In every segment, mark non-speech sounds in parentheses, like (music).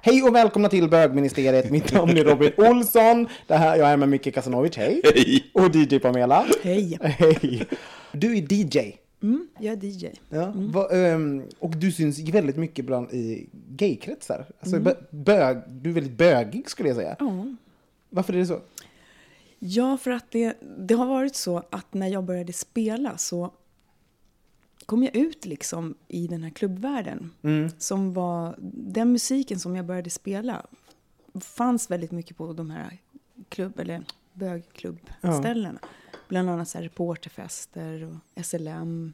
Hej och välkomna till bögministeriet. Mitt namn är Robin Olsson. Det här, jag är med Micke Kasanovic, hej. Hej. Och DJ Pamela. Hej. Hej. Du är DJ. Mm, jag är DJ. Ja. Va, ehm, och du syns väldigt mycket bland i gaykretsar. Alltså, bö- bög, du är väldigt bögig skulle jag säga. Ja. Varför är det så? Ja, för att det, det har varit så att när jag började spela så kom jag ut liksom i den här klubbvärlden. Som var, den musiken som jag började spela fanns väldigt mycket på de här klubb, eller bögklubbställena. Bland annat så här reporterfester och SLM,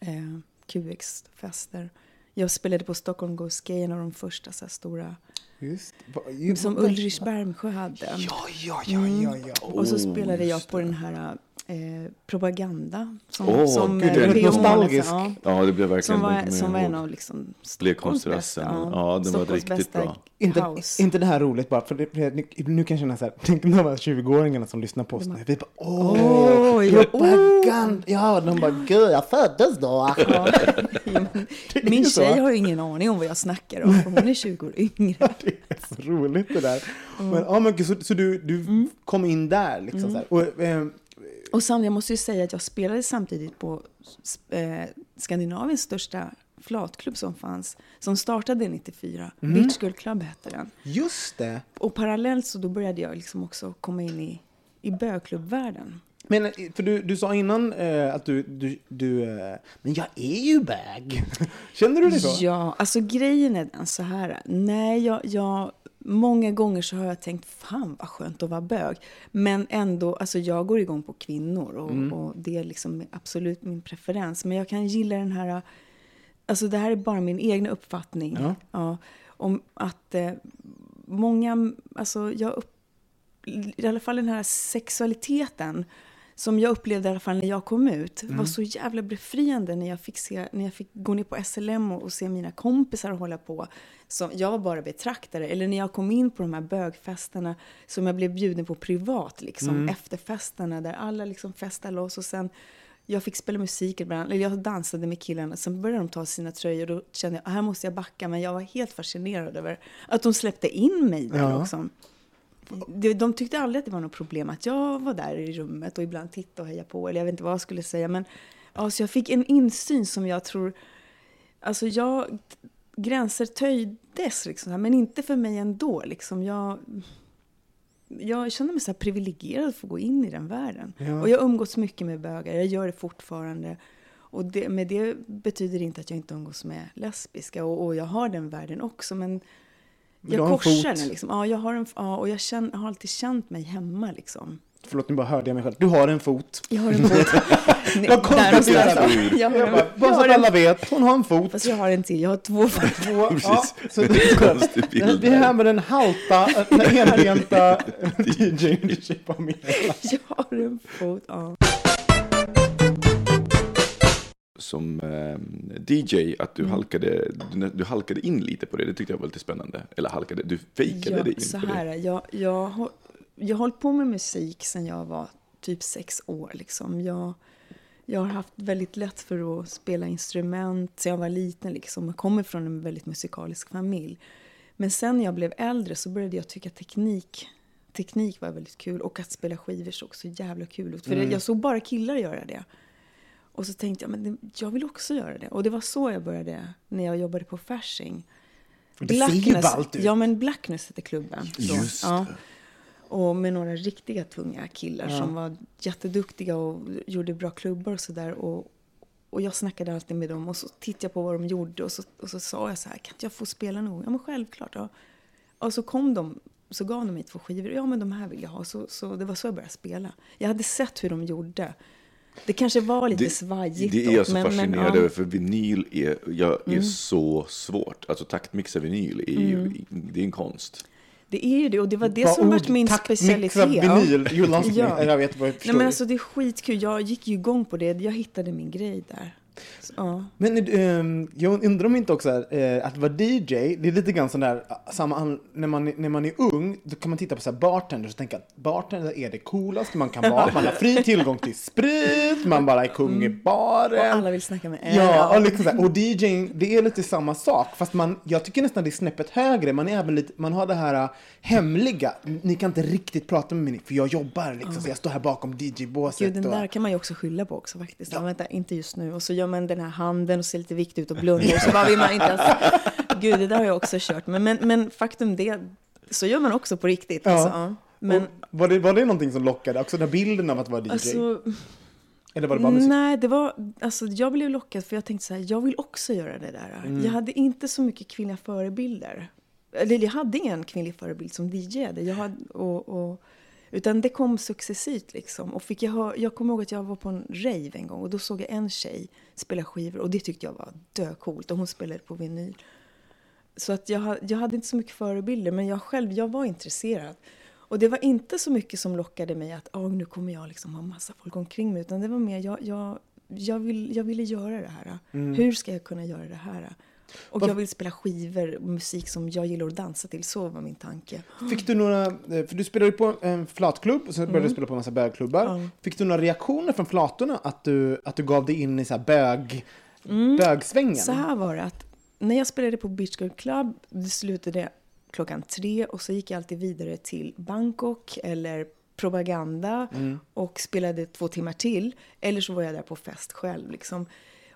eh, QX-fester. Jag spelade på Stockholm Goes Gay, en av de första så stora Just, som Ulrich Bermsjö hade. Ja, ja, ja, ja, ja. Och så spelade jag på den här eh, Propaganda. Som, Åh, som gud, det är nostalgisk. Ja, Ja, det blev verkligen... som var, som var en av liksom Stockholms bästa. Ja, den var riktigt bra. Inte, inte det här roligt bara, för det, nu, nu kan jag känna så här, tänk de här 20-åringarna som lyssnar på oss nu. Vi bara, åh, ja, propaganda. Ja, de bara, gud, jag föddes då. Ja, (laughs) men Min tjej har ju ingen aning om vad jag snackar om, för hon är 20 år yngre. (laughs) Det är så roligt det där. Men, ja, men, så, så du, du kom in där liksom så här. Och, eh, Och sen, jag måste ju säga att jag spelade samtidigt på eh, Skandinaviens största flatklubb som fanns, som startade 94. Beach Girl Club hette den. just det. Och parallellt så då började jag liksom också komma in i, i bögklubbvärlden. Men, eh, för du, du sa innan eh, att du, du, du eh, men jag är ju bög. (laughs) Känner du det så? Ja, alltså grejen är den så här. Nej, jag, jag, många gånger så har jag tänkt, fan vad skönt att vara bög. Men ändå, alltså jag går igång på kvinnor och, Mm. och det är liksom absolut min preferens. Men jag kan gilla den här, alltså det här är bara min egna uppfattning. Ja. Ja, om att eh, många, alltså jag upp, i alla fall den här sexualiteten som jag upplevde i alla fall när jag kom ut var så jävla befriande när jag fick, se, när jag fick gå ner på SLM och, och se mina kompisar hålla på. Så jag var bara betraktare. Eller när jag kom in på de här bögfesterna som jag blev bjuden på privat, liksom, efterfesterna där alla liksom festar loss och sen jag fick spela musik ibland, eller jag dansade med killarna, sen började de ta sina tröjor och då kände jag, här måste jag backa, men jag var helt fascinerad över att de släppte in mig där Ja. också. De, de tyckte aldrig att det var något problem att jag var där i rummet och ibland tittade och hejade på, eller jag vet inte vad jag skulle säga, men alltså jag fick en insyn som jag tror, alltså jag, gränser töjdes liksom, men inte för mig ändå, liksom jag, jag känner mig så privilegierad att få gå in i den världen. Ja. Och jag umgås mycket med bögar, jag gör det fortfarande. Och det, med det betyder inte att jag inte umgås med lesbiska. Och, och jag har den världen också, men du har jag en korsar fot. den. Liksom. Ja, jag har en, ja, och jag, känner, jag har alltid känt mig hemma. Liksom. Förlåt, nu bara hörde jag mig själv. Du har en fot. Jag har en fot. (laughs) Nej, Jag konstaterar det. har en, bara, jag bara så att alla vet, hon har en fot. fast jag har en till. Jag har två fötter. (laughs) Två, ja, så det (laughs) Det är är här med den halta, den enbenta DJn DJ Pamela. Jag har en fot, ja. Som eh, DJ, att du, halkade, du, du halkade in lite på det. Det tyckte jag var lite spännande. Eller halkade, du fejkade dig in så på här, det. jag, jag, har- jag har hållit på med musik sedan jag var typ sex år. Liksom. Jag, jag har haft väldigt lätt för att spela instrument sen jag var liten. Liksom. Jag kommer från en väldigt musikalisk familj. Men sen när jag blev äldre så började jag tycka teknik, teknik var väldigt kul. Och att spela skivor såg så jävla kul ut. För Mm. jag såg bara killar göra det. Och så tänkte jag, men jag vill också göra det. Och det var så jag började när jag jobbade på Fasching. Det ser ju ballt ut. Ja, men Blackness hette klubben. Just ja. Och med några riktiga tunga killar som var jätteduktiga och gjorde bra klubbar och sådär. Och, och jag snackade alltid med dem och så tittade jag på vad de gjorde och så, och så sa jag så här, kan inte jag få spela någon gång? Ja, men självklart. Ja. Och så kom de, så gav de mig två skivor. Ja, men de här vill jag ha. Så, så det var så jag började spela. Jag hade sett hur de gjorde. Det kanske var lite svajigt det är jag så men- fascinerad ja. Mm. över, för vinyl är, jag, är så svårt. Alltså taktmixa vinyl är ju det är en konst. Det är ju det och det var det Vad som varit min tack, specialitet. mixa vinyl, Ja. jag vet vad jag förstår. Nej men alltså det är skitkul. Jag gick ju igång på det. Jag hittade min grej där. Ja. Men ehm, jag undrar om inte också eh, att vara DJ, det är lite grann sån där, eh, samma, när, man, när man är ung, då kan man titta på så här bartenders och tänka att bartender är det coolaste man kan vara. Man har fri tillgång till sprit, man bara är kung i baren. Och alla vill snacka med en. Ja, och, liksom här, och DJing, det är lite samma sak. Fast man, jag tycker nästan det är snäppet högre. Man, är även lite, man har det här äh, hemliga. Ni kan inte riktigt prata med mig, för jag jobbar liksom. Så jag står här bakom DJ-båset. Gud, den och- där kan man ju också skylla på också faktiskt. Ja. vänta, inte just nu. Och så gör man den här handen och ser lite viktig ut och blundar. Så bara vill man inte ens... (laughs) Gud, det där har jag också kört. Men, men, men faktum det, så gör man också på riktigt. Ja. Alltså, ja. Men och var, det, var det någonting som lockade? Också den här bilden av att vara DJ? alltså, Eller var det bara musik? nej, det var, alltså, jag blev lockad för jag tänkte så här, jag vill också göra det där. Mm. Jag hade inte så mycket kvinnliga förebilder. Eller jag hade ingen kvinnlig förebild som DJ. Jag hade, och, och, utan det kom successivt liksom. Och fick jag, hör, jag kommer ihåg att jag var på en rave en gång och då såg jag en tjej spela skivor och det tyckte jag var döcoolt och hon spelade på vinyl. Så att jag, jag hade inte så mycket förebilder men jag själv, jag var intresserad. Och det var inte så mycket som lockade mig att oh, nu kommer jag liksom ha massa folk omkring mig. Utan det var mer, jag, jag, jag, vill, jag ville göra det här. Hur ska jag kunna göra det här? Och Vad- jag vill spela skivor och musik som jag gillar att dansa till. Så var min tanke. Fick du några, eh, för du spelade ju på en flatklubb och sen började du spela på en massa bögklubbar. Mm. Fick du några reaktioner från flatorna att du, att du gav dig in i så här bög, bögsvängen? Mm. Så här var det att när jag spelade på Beach Girl Club, det slutade klockan tre och så gick jag alltid vidare till Bangkok eller propaganda och spelade två timmar till. Eller så var jag där på fest själv. Liksom.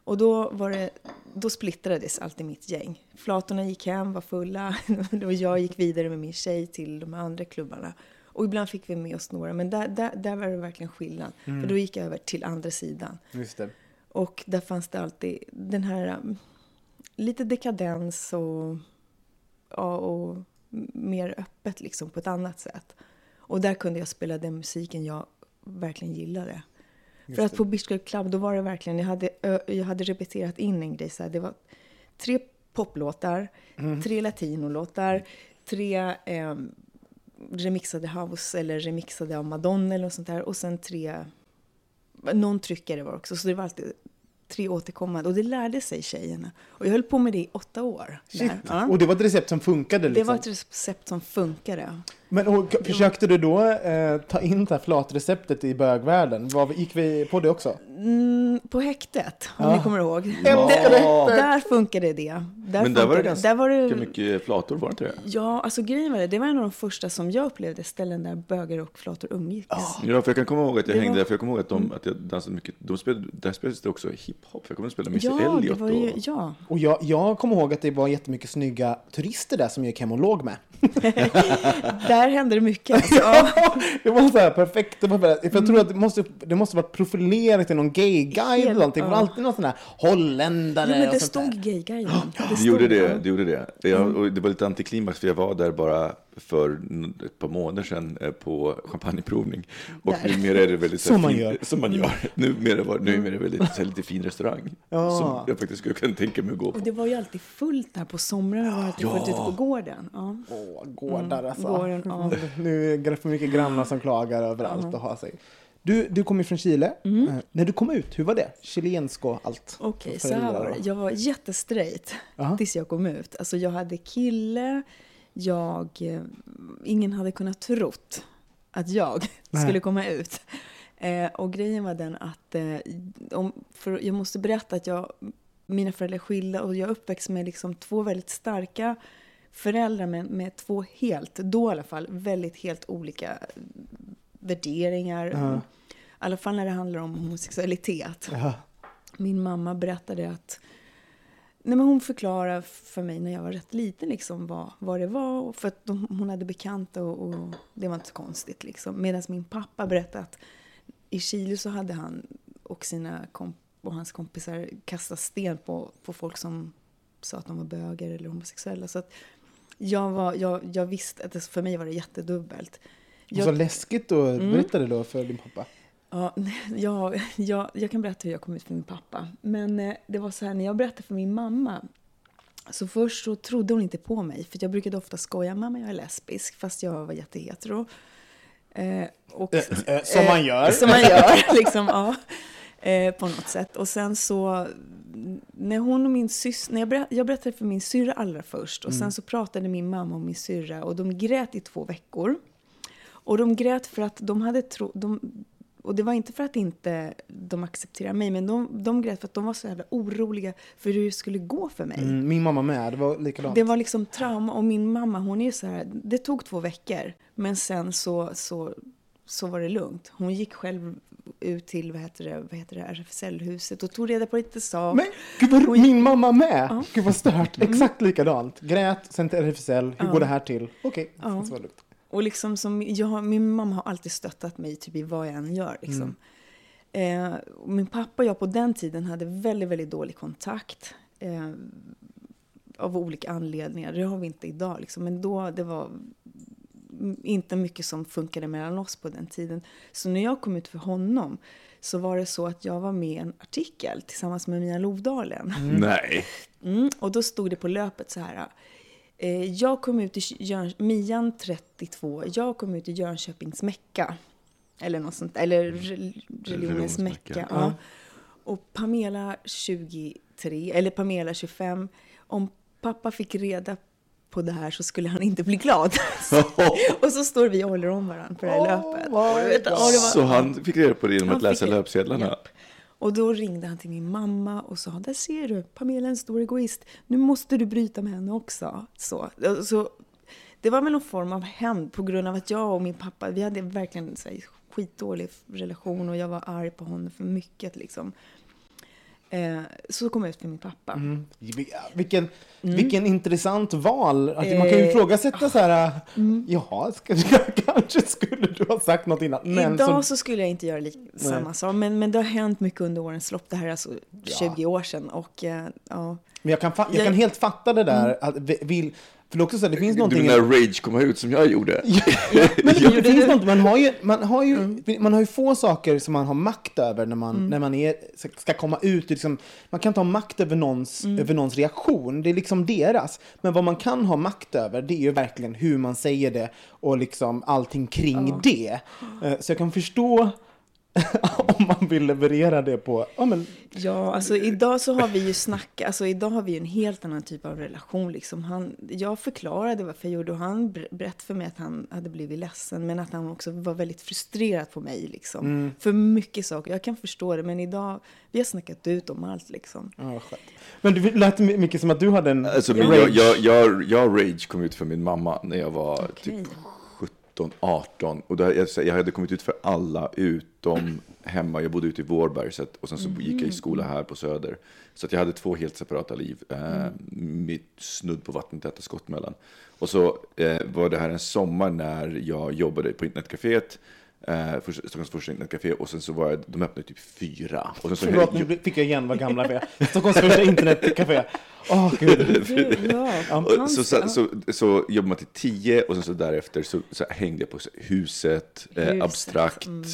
Och då, var det, då splittrades alltid mitt gäng. Flatorna gick hem, var fulla (laughs) och jag gick vidare med min tjej till de andra klubbarna. Och ibland fick vi med oss några, men där, där, där var det verkligen skillnad. För då gick jag över till andra sidan. Och där fanns det alltid den här um, lite dekadens och, ja, och mer öppet liksom på ett annat sätt. Och där kunde jag spela den musiken jag verkligen gillade. För att på Girl Club då var det verkligen, jag hade, jag hade repeterat in en grej så här, det var tre poplåtar, tre latinolåtar, tre eh, remixade house eller remixade av Madonna eller något sånt där och sen tre någon tryckare var också, så det var alltid tre återkommande. Och det lärde sig tjejerna. Och jag höll på med det i åtta år. Shit. Där. Ja. Och det var ett recept som funkade Det liksom? var ett recept som funkade. Men och, försökte du då eh, ta in det här flatreceptet i bögvärlden? Var, gick vi på det också? Mm, på häktet, om Ja. ni kommer ihåg. Älskar Där, där funkade det. Där Men där var det ganska där var det, mycket flator, var det inte det? Ja, alltså grejen var det, det var en av de första som jag upplevde ställen där bögar och flator umgicks. Ja, för jag kan komma ihåg att jag Det hängde var- där, för jag kommer ihåg att, de, att jag dansade mycket. De spelade, där spelades det också hiphop, för jag kommer att spela Missy Ja, det Elliot. var ju, och, ja. Och jag, jag kommer ihåg att det var jättemycket snygga turister där som gick hem och låg med. (laughs) Där hände det mycket. Alltså, (laughs) ja. det var så här perfekt. Det var bara, för jag tror att det måste, det måste varit profilerat till någon gay-guide eller någonting. Det var Ja. alltid någon sån här holländare Jo, men och det stod där. gayguiden. det stod gjorde det, ja. det gjorde det. Jag, och det var lite antiklimax, för jag var där bara för ett par månader sedan eh, på champagneprovning. Och Där. numera är det väldigt Som man fin, gör. Som man gör. Numera, var, numera är det väldigt, så lite fin restaurang. Ja. Som jag faktiskt skulle kunna tänka mig att gå på. Och det var ju alltid fullt där på somrarna. var det alltid fullt ute på gården. Ja. Åh, gårdar alltså. gården, ja. Nu är det för mycket grannar som klagar överallt och har sig. Du, du kommer från Chile. Eh, när du kom ut, hur var det? Chilensko och allt. Okej, För så här var det. Jag var jättestraight tills jag kom ut. Alltså jag hade kille, jag... eh, Ingen hade kunnat trott att jag (laughs) Nej. skulle komma ut. Eh, och grejen var den att, eh, om, för jag måste berätta att jag, mina föräldrar är skilda och jag är uppväxt med liksom två väldigt starka föräldrar med, med två helt, då i alla fall, väldigt helt olika värderingar. Ja. I alla fall när det handlar om homosexualitet. Ja. Min mamma berättade att Nej, men hon förklarade för mig när jag var rätt liten liksom vad, vad det var. För att de, hon hade bekanta och, och det var inte så konstigt. Liksom. Medan min pappa berättade att i Chile så hade han och, sina och hans kompisar kastat sten på, på folk som sa att de var böger eller homosexuella. Så att jag, var, jag, jag visste att det, för mig var det jättedubbelt. Och så läskigt då, Mm. berätta det då för din pappa. Ja, (laughs) jag, jag, jag kan berätta hur jag kom ut för min pappa. Men eh, det var så här, när jag berättade för min mamma så först så trodde hon inte på mig. För jag brukade ofta skoja, mamma jag är lesbisk, fast jag var jättehetero. Eh, och, Eh, eh, som man gör. Eh, som man gör, (laughs) liksom, ja. Eh, på något sätt. Och sen så, när hon och min syster, när jag, berätt, jag berättade för min syrra allra först. Och sen så pratade min mamma och min syrra och de grät i två veckor. Och de grät för att de hade tro, de, och det var inte för att inte de accepterade mig, men de, de grät för att de var så jävla oroliga för hur det skulle gå för mig. Mm, min mamma med, det var likadant. Det var liksom trauma. Och min mamma, hon är så här, det tog två veckor. Men sen så, så, så var det lugnt. Hon gick själv ut till, vad heter det, vad heter det RFSL-huset och tog reda på lite saker. Men gud vad, Hon- min mamma med! Ja. Gud vad stört. Exakt likadant. Grät, sen till RFSL. Hur går det här till? Okej, Ja. så var det lugnt. Och liksom som, jag, min mamma har alltid stöttat mig typ i vad jag än gör. Liksom. Eh, och min pappa och jag på den tiden hade väldigt, väldigt dålig kontakt. Eh, av olika anledningar. Det har vi inte idag. Liksom. Men då, det var inte mycket som funkade mellan oss på den tiden. Så när jag kom ut för honom så var det så att jag var med i en artikel tillsammans med Mia Lovdalen. Nej. Mm, och då stod det på löpet så här. Eh, jag kom ut i Jön, Mian 32, jag kom ut i Jönköpings Mecka. Eller något sånt, eller re- religionens Mecka. Mecka, Ja. Och Pamela 23, eller Pamela 25. Om pappa fick reda på det här så skulle han inte bli glad. (laughs) och så står vi och håller om varandra på det här löpet. vet du, och det var- Så han fick reda på det genom han att läsa löpsedlarna? Japp. Och då ringde han till min mamma och sa, där ser du, Pamela är en stor egoist. Nu måste du bryta med henne också. Så, så, det var väl någon form av hämnd på grund av att jag och min pappa, vi hade verkligen så här, skitdålig relation och jag var arg på honom för mycket liksom. Eh, så kom jag ut för min pappa. Mm. Vilken, vilken intressant val. Alltså, man kan ju Eh, ifrågasätta så här, jaha, ska, (laughs) kanske skulle du ha sagt något innan. Men Idag så, så skulle jag inte göra lik- samma sak, men, men det har hänt mycket under årens lopp. Det här är alltså 20 år sedan och eh, ja. men jag kan, jag jag- kan helt fatta det där. Att, vi- vill, för det också så här, det finns Du någonting... menar rage komma ut som jag gjorde? (laughs) Men (laughs) det, det finns något, man har ju, man har ju, man har ju få saker som man har makt över när man, när man är, ska komma ut. Liksom, man kan inte ha makt över någons, över någons reaktion, det är liksom deras. Men vad man kan ha makt över, det är ju verkligen hur man säger det och liksom allting kring det. Eh, Så jag kan förstå (laughs) om man vill leverera det på, ja men, Ja, alltså idag så har vi ju snackat, alltså idag har vi ju en helt annan typ av relation liksom. Han, jag förklarade varför jag gjorde och han ber- berättade för mig att han hade blivit ledsen men att han också var väldigt frustrerad på mig liksom. För mycket saker, jag kan förstå det men idag, vi har snackat ut om allt liksom. ja, skönt. Men det lät mycket som att du hade en Alltså, rage. jag, jag, jag, jag rage kom ut för min mamma när jag var Okej. typ 17, 18. Och då, jag, jag hade kommit ut för alla utom hemma. Jag bodde ute i Vårberg så att, och sen så gick jag i skola här på Söder. Så att jag hade två helt separata liv. Eh, Mitt snudd på vattentäta skott mellan. Och så eh, var det här en sommar när jag jobbade på internetcaféet. Eh, för, Stockholms första internetcafé och sen så var jag, de öppnade typ fyra. Och sen så Förlåt, nu fick jag igen vad gamla vi är. Stockholms första internetcafé. Åh, (laughs) gud. Ja, Och så, så, så, så jobbar man till tio och sen så därefter så, så hängde jag på huset, eh, Huset, abstrakt, mm.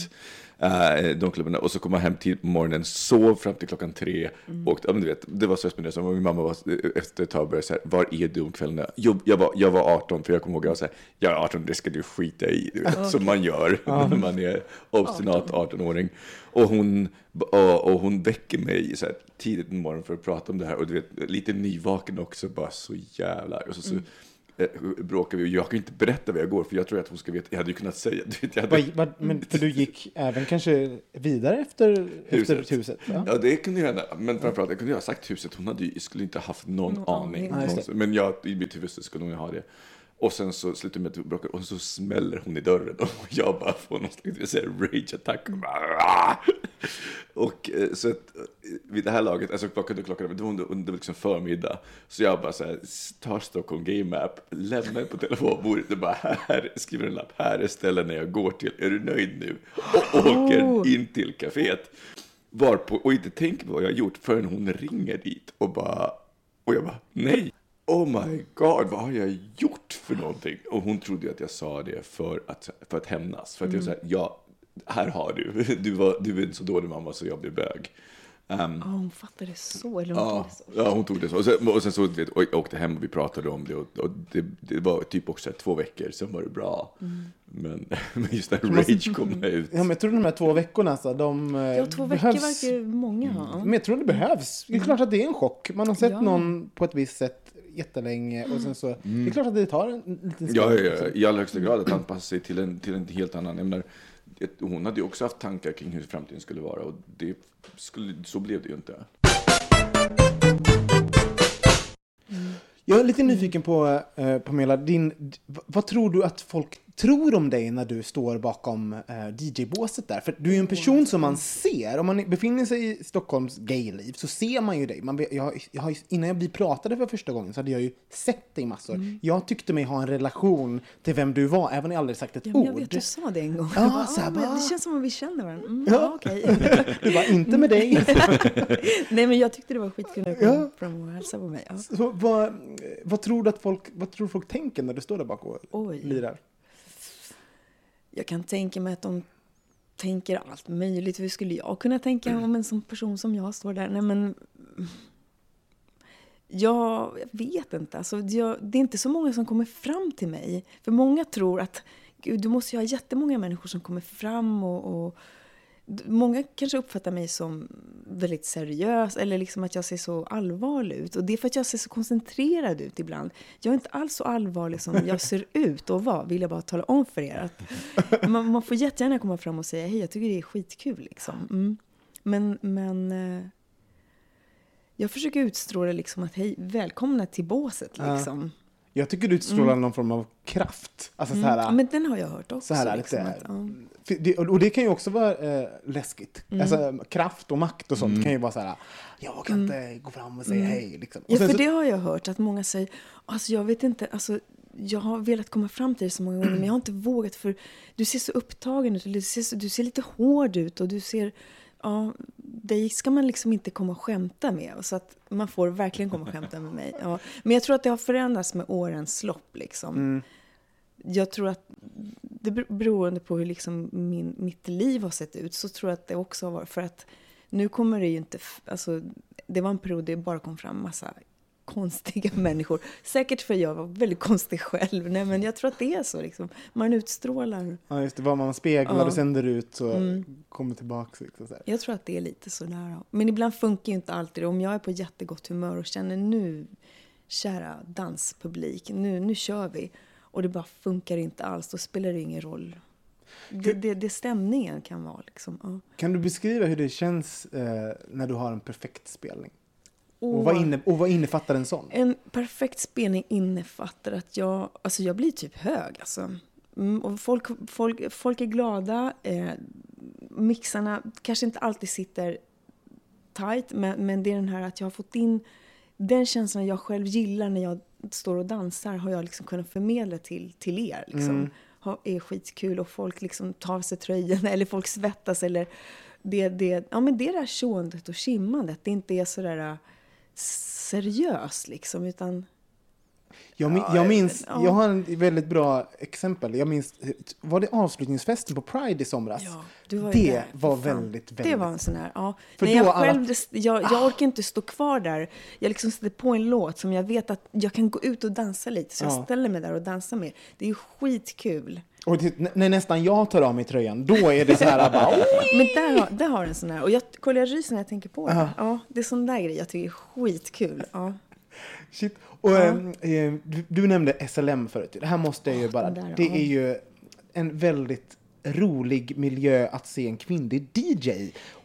Eh, de klubbarna. Och så kom man hem till på morgonen, sov fram till klockan tre. Mm. Och, ja, men du vet, det var så jag spenderade. Min mamma var efter ett tag började så här, var är du om kvällarna? Jo, jag var, jag var 18, för jag kommer ihåg, jag var så här, jag är 18, det ska du skita i. Du vet, Som man gör (laughs) när man är obstinat 18-åring. Och hon, och, och hon väcker mig så här, tidigt en morgon för att prata om det här. Och du vet, lite nyvaken också, bara så jävla... Och så, så, eh, bråkade vi och jag kan inte berätta vad jag går för jag tror att hon ska veta. Jag hade ju kunnat säga. Du vet, jag hade, Vad, men för du gick även kanske vidare efter huset? Efter huset ja. Ja, det kunde jag hända. Men framförallt, jag kunde ju ha sagt huset. Hon hade ju, skulle inte haft någon Någon aning. aning. Men jag, i mitt huvud så skulle hon ju ha det. Och sen så slutar med att vi bråkar och så smäller hon i dörren och jag bara får någon slags rage-attack. Och, eh, så att, eh, vid det här laget, alltså klockan och klockan, det var under, under liksom förmiddag. Så jag bara så här, tar Stockholm Game App, lämnar på telefonbordet och bara här, skriver en lapp, här är ställena jag går till, är du nöjd nu? Och åker in till kaféet. Varpå, och inte tänker på vad jag har gjort förrän hon ringer dit och bara, och jag bara, nej. Oh my god, vad har jag gjort för någonting? Och hon trodde att jag sa det för att, för att hämnas. För att jag sa, ja, här har du. (laughs) Du, var, du är en så dålig mamma så jag blir bög. Ehm, Ja, hon fattade det så. Eller hon Ja, tog det så. ja, hon tog det så. Och sen, och sen så vet, och jag åkte hem och vi pratade om det. Och, och det, det var typ också två veckor, sen var det bra. Men, (laughs) men just när rage kom ut. Ja, men jag tror de här två veckorna, så, de eh, Ja, två veckor behövs. verkar ju många ha. Men jag tror det behövs. Det är klart att det är en chock. Man har sett Ja. någon på ett visst sätt jättelänge och sen så, det är klart att det tar en en liten stund. Ja, ja, ja, i allra högsta grad att anpassa sig till en, till en helt annan. Jag menar, hon hade ju också haft tankar kring hur framtiden skulle vara och det skulle, så blev det ju inte. Jag är lite nyfiken på, eh, Pamela, din, vad tror du att folk tror om dig när du står bakom eh, DJ-båset där? För du är ju en person som man ser, om man befinner sig i Stockholms gayliv så ser man ju dig. Man, jag, jag innan vi pratade för första gången så hade jag ju sett dig massor. Mm. Jag tyckte mig ha en relation till vem du var, även om jag aldrig sagt ett Ja, ord. jag vet, du sa det en gång. Ja, bara, så här, "Ah, va?" det känns som om vi känner varandra. Mm, Ja. ja, okej. (laughs) Du var inte med dig. (laughs) Nej, men jag tyckte det var skitkul när du Ja. kom fram och hälsade på mig. Ja. Så, vad, vad, tror du att folk, vad tror folk tänker när du står där bak och Oj. lirar? Jag kan tänka mig att de tänker allt möjligt. Hur skulle jag kunna tänka om en sån person som jag står där? Nej, men... Jag, jag vet inte. Alltså, jag, det är inte så många som kommer fram till mig. För många tror att Gud, du måste ju ha jättemånga människor som kommer fram och, och Många kanske uppfattar mig som väldigt seriös eller liksom att jag ser så allvarlig ut. Och det är för att jag ser så koncentrerad ut ibland. Jag är inte alls så allvarlig som jag ser (laughs) ut och var, vill jag bara tala om för er. Att man, man får jättegärna komma fram och säga hej, jag tycker det är skitkul. Liksom. Mm. Men, men eh, jag försöker utstråla liksom att hej, välkomna till båset. Ja. Jag tycker du utstrålar någon form av kraft. Alltså så här, Mm. Men den har jag hört också. så här liksom, lite, att, det, och det kan ju också vara eh, läskigt. Mm. Alltså, kraft och makt och sånt kan ju vara så här, jag kan inte gå fram och säga hej. Liksom. Och Mm. Ja, sen för så- det har jag hört att många säger, alltså jag vet inte, alltså jag har velat komma fram till det så många gånger men jag har inte vågat för du ser så upptagen ut och du ser, så, du ser lite hård ut och du ser, ja, dig ska man liksom inte komma och skämta med. Så att man får verkligen komma och skämta med mig. Ja. Men jag tror att det har förändrats med årens lopp liksom. Mm. Jag tror att det ber- beroende på hur liksom min, mitt liv har sett ut så tror jag att det också har varit för att nu kommer det ju inte, alltså det var en period där det bara kom fram massa konstiga (laughs) människor. Säkert för jag var väldigt konstig själv. Nej, men jag tror att det är så. Liksom. Man utstrålar. Ja, just det. Vad man speglar Ja. och sänder ut så Mm. kommer tillbaka. Liksom, så här. Jag tror att det är lite sådär. Men ibland funkar ju inte alltid. Om jag är på jättegott humör och känner nu, kära danspublik, nu, nu kör vi. Och det bara funkar inte alls, då spelar det ingen roll. Det, det, det stämningen kan vara liksom. Ja. Kan du beskriva hur det känns eh, när du har en perfekt spelning? Och, Och- vad inne, och vad innefattar en sån? En perfekt spelning innefattar att jag, alltså jag blir typ hög. Alltså. Mm, och folk, folk, folk är glada. Eh, mixarna kanske inte alltid sitter tight, men, men det är den här att jag har fått in den känslan jag själv gillar när jag står och dansar har jag liksom kunnat förmedla till, till er. Liksom. Ha, är skitkul och folk liksom tar sig tröjan (laughs) eller folk svettas eller det, det, ja, men det där tjåendet och kimmandet, det inte är sådär seriöst liksom, utan Jag, min, Ja, jag minns, ja. jag har en väldigt bra exempel. Jag minns, var det avslutningsfesten på Pride i somras? du var det där, var fan. väldigt, väldigt... Det var en sån här, ja. För Nej, jag, alla- själv, jag, jag orkar inte stå kvar där. Jag liksom sätter på en låt som jag vet att jag kan gå ut och dansa lite. Så Ja. jag ställer mig där och dansar med. Det är ju skitkul. Och det, när nästan jag tar av mig tröjan, då är det så här bara... (laughs) "Oj!" Men där har, där har en sån här, och jag, kolla jag ryser när jag tänker på det. Ja. Ja, det är sån där grej jag tycker är skitkul. Ja. Shit. Och, ehm, eh, du, du nämnde SLM förut. Det här måste jag ju bara... den där, det är ju en väldigt rolig miljö att se en kvinnlig DJ.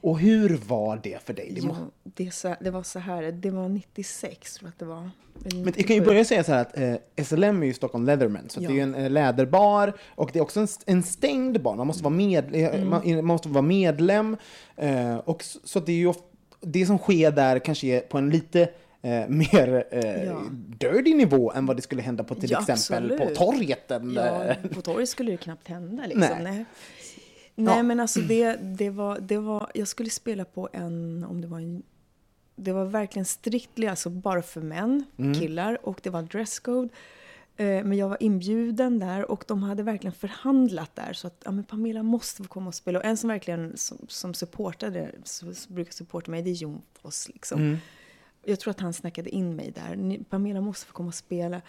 Och hur var det för dig? Det Ja, det, så, det var så här, det var 96 tror jag att det var. Men jag kan ju 97. börja säga så här att eh, SLM är ju Stockholm Leatherman, så Ja. det är ju en eh, läderbar och det är också en, en stängd bar. Man måste vara, med, eh, Mm. man, man måste vara medlem. Eh, och så, så det är ju of, det som sker där kanske är på en lite eh, mer eh, Ja. dirty nivå än vad det skulle hända på till Ja, exempel på torget. Ja, (laughs) på torget skulle det knappt hända liksom. Nej. Nej, Nej, Ja. men alltså det, det, var, det var, jag skulle spela på en, om det var en, det var verkligen striktly, alltså bara för män, Mm. killar, och det var dresscode. Eh, Men jag var inbjuden där och de hade verkligen förhandlat där så att ja, men Pamela måste få komma och spela. Och en som verkligen som, som supportade, som brukar supporta mig, det är Jon Foss. Liksom. Mm. Jag tror att han snackade in mig där. Pamela måste få komma och spela.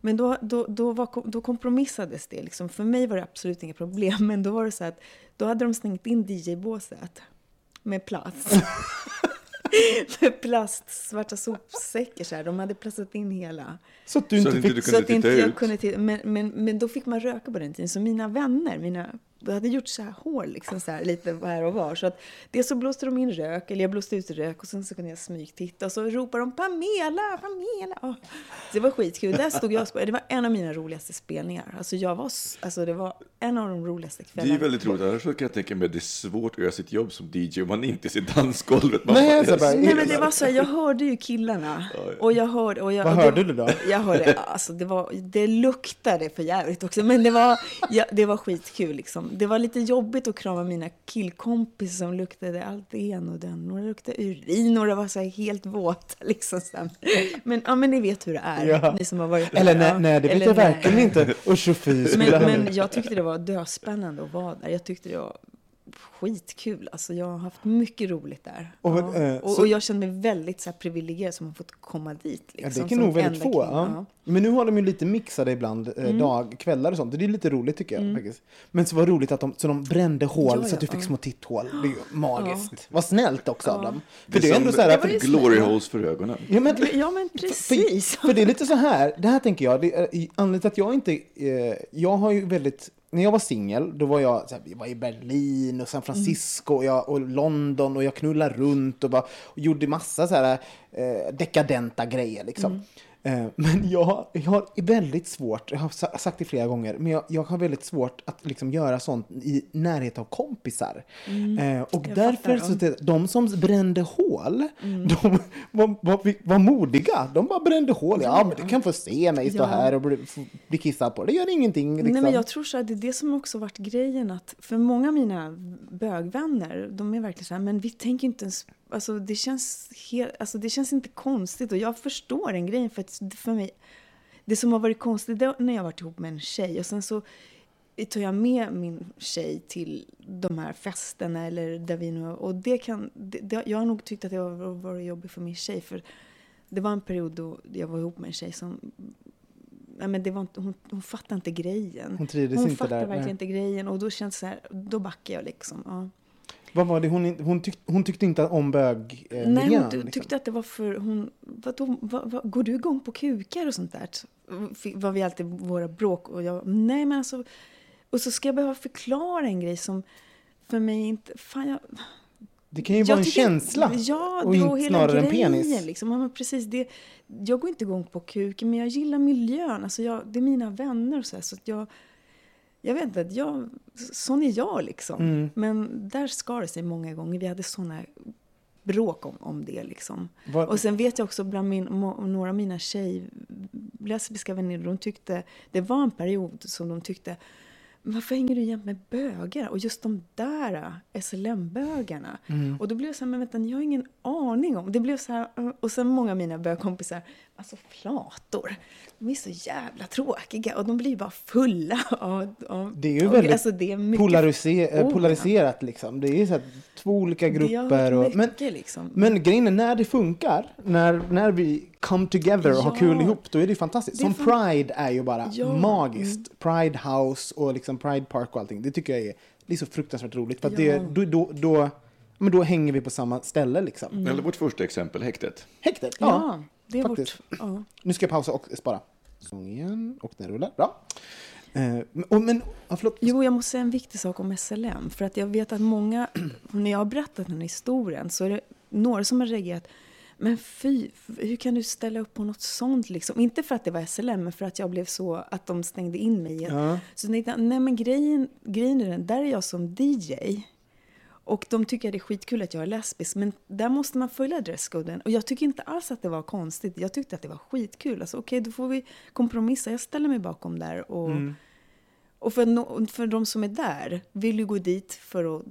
Men då, då, då, var, då kompromissades det. Liksom. För mig var det absolut inga problem. Men då var det så att då hade de stängt in DJ-båset med plast. (laughs) med plast, svarta sopsäckar så här. De hade plastat in hela. så att du Så inte att fick... inte du Så kunde att inte titta jag ut. kunde titta. Men, men, men då fick man röka på den tiden. Så mina vänner, mina, jag hade gjort så här hår liksom så här, lite här och var. Så att dels så blåste de in rök, eller jag blåste ut rök och sen så kunde jag smygtitta och så ropade de Pamela, Pamela. Åh, Det var skitkul. Där stod jag och. Det var en av mina roligaste spelningar. Alltså jag var, alltså det var en av de roligaste Det kvällarna. är väldigt roligt. Annars kan jag tänka mig att det är svårt att göra sitt jobb som DJ om man inte ser dansgolvet. Man Nej, bara, så bara- Nej men det var så här, jag hörde ju killarna. Och jag hörde... Och jag, Vad och det- hörde du då? Jag hörde, alltså det var, det luktade för jävligt också. Men det var, ja, det var skitkul liksom. Det var lite jobbigt att krama mina killkompisar som luktade allt det ena och den. Några luktade urin, några var så helt våta (laughs) liksom. Så. Men, ja men ni vet hur det är. Ja. Ni som har varit där. Eller nej, nej, det vet jag verkligen inte. Och fy. (laughs) skulle Men, han- men jag tyckte det var döspännande att vara där. Jag tyckte det var skitkul. Alltså jag har haft mycket roligt där. Och, ja. eh, och, så- och jag känner mig väldigt så här, privilegierad som har fått komma dit. Ja, Liksom, det kan som nog väldigt få. Ja. Ja. Mm. Men nu har de ju lite mixade ibland, eh, dag, kvällar och sånt. Det är lite roligt tycker jag. faktiskt. Men så var det roligt att de, så de brände hål Ja, så att du ja, fick ja. små titthål. Det är ju magiskt. Vad snällt också av dem. För Det det är är ändå så här... För, Glory holes för ögonen. ja, men, Ja, men precis. För, för det är lite så här, det här tänker jag, det är, i- anledningen till att jag inte, eh, jag har ju väldigt, när jag var singel, då var jag, här, jag var i Berlin och San Francisco och, jag, och London och jag knullade runt och, bara, och gjorde massa så här eh, dekadenta grejer liksom. Eh, Men jag, jag har väldigt svårt, jag har sa- sagt det flera gånger, men jag, jag har väldigt svårt att liksom göra sånt i närhet av kompisar. Eh, och därför, så de som brände hål, de var, var, var modiga. De bara brände hål. Ja, men du kan få se mig stå Ja. här och bli, bli kissad på. Det gör ingenting. Liksom. Nej, men jag tror så att det är det som också varit grejen. Att för många av mina bögvänner, de är verkligen så här, men vi tänker inte ens... Alltså det känns, helt, alltså det känns inte konstigt. Och jag förstår den grejen. För att för mig, det som har varit konstigt det är när jag varit ihop med en tjej. Och sen så tar jag med min tjej till de här festerna. Eller där vi nu, och det kan, det, jag har nog tyckt att det har varit jobbigt för min tjej. För det var en period då jag var ihop med en tjej som Nej, men det var inte, hon, hon fattade inte grejen. Hon trivdes hon inte fattade där, verkligen nej. inte grejen. Och då känns det så här, då backar jag liksom. Ja. Vad var det? Hon, hon, tyck, hon tyckte inte om bög eh, Nej, miljön, hon liksom. tyckte att det var för... Hon, vadå, vad, vad, går du igång på kukar och sånt där? Var vi alltid våra bråk. Och jag, nej men alltså... Och så ska jag behöva förklara en grej som för mig inte... Fan, jag, Det kan ju jag vara en känsla. Ja, och det inte snarare en penis. Liksom. Ja, precis, det, jag går inte igång på kuken, men jag gillar miljön. Alltså jag, det är mina vänner och så här, så att jag... Jag vet inte, jag, sån är jag liksom. Mm. Men där skar det sig många gånger. Vi hade såna bråk om, om det liksom. Vad- Och sen vet jag också bland min, några av mina tjej, lesbiska vänner, de tyckte, det var en period som de tyckte, "Men varför hänger du jämt med bögar? Och just de där SLM-bögarna. Mm. Och då blev jag så här, men vänta, jag har ingen aning om. Det blev så här, och sen många av mina bögkompisar, alltså flator, de är så jävla tråkiga och de blir bara fulla av... av Det är ju och, väldigt alltså, det är mycket, polariser, Oh, ja. polariserat liksom. Det är så här, två olika har grupper. Och, men, liksom. men grejen är, när det funkar, när, när vi come together och har Ja. kul ihop, då är det fantastiskt. Det är Som Pride är ju bara Ja. Mm. magiskt. Pride House och liksom Pride Park och allting. Det tycker jag är, det är så fruktansvärt roligt. För att Ja. det, då, då, då, men då hänger vi på samma ställe liksom. Eller vårt första exempel, häktet. Häktet, ja. Ja. Det är faktiskt. vårt... Ja. Nu ska jag pausa och spara. Sång igen, och den rullar. Bra. Eh, men, men, förlåt. Jo, jag måste säga en viktig sak om SLM. För att jag vet att många, (clears throat) när jag har berättat den här historien, så är det några som har reagerat. Men fy, hur kan du ställa upp på något sånt liksom? Inte för att det var SLM, men för att jag blev så, att de stängde in mig. Ja. Så jag tänkte, nej men grejen, grejen är den, där är jag som DJ. Och de tycker att det är skitkul att jag är lesbisk, men där måste man följa dresscoden. Och jag tycker inte alls att det var konstigt. Jag tyckte att det var skitkul. Alltså okej, då får vi kompromissa. Jag ställer mig bakom där. Och, och för, no, för de som är där vill ju gå dit för att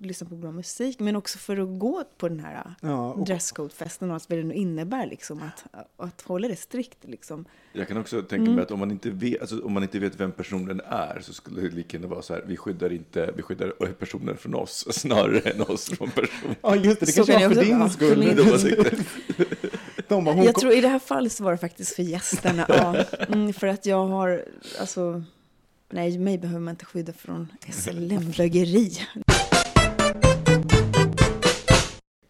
lyssna på bra musik, men också för att gå på den här Ja, och- dresscode-festen och allt vad det nu innebär, liksom, att, att hålla det strikt. Liksom. Jag kan också tänka Mm. mig att om man, inte vet, alltså, om man inte vet vem personen är så skulle det lika gärna vara så här, vi skyddar inte, vi skyddar personer från oss (laughs) snarare än oss från personer. Ja, just det. Det kanske kan var för din vara, för skull. min (laughs) De bara Jag kom- tror i det här fallet så var det faktiskt för gästerna. ja. mm, för att jag har, alltså, nej, mig behöver man inte skydda från SLM-bögeri.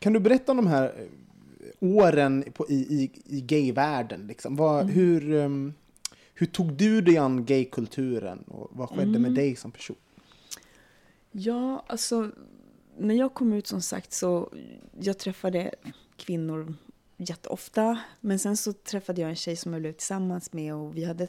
Kan du berätta om de här eh, åren på, i, i, i gayvärlden? Liksom? Vad, Mm. hur, ehm, hur tog du dig an gaykulturen och vad skedde Mm. med dig som person? Ja, alltså, när jag kom ut som sagt så, jag träffade kvinnor jätteofta. Men sen så träffade jag en tjej som jag blev tillsammans med och vi hade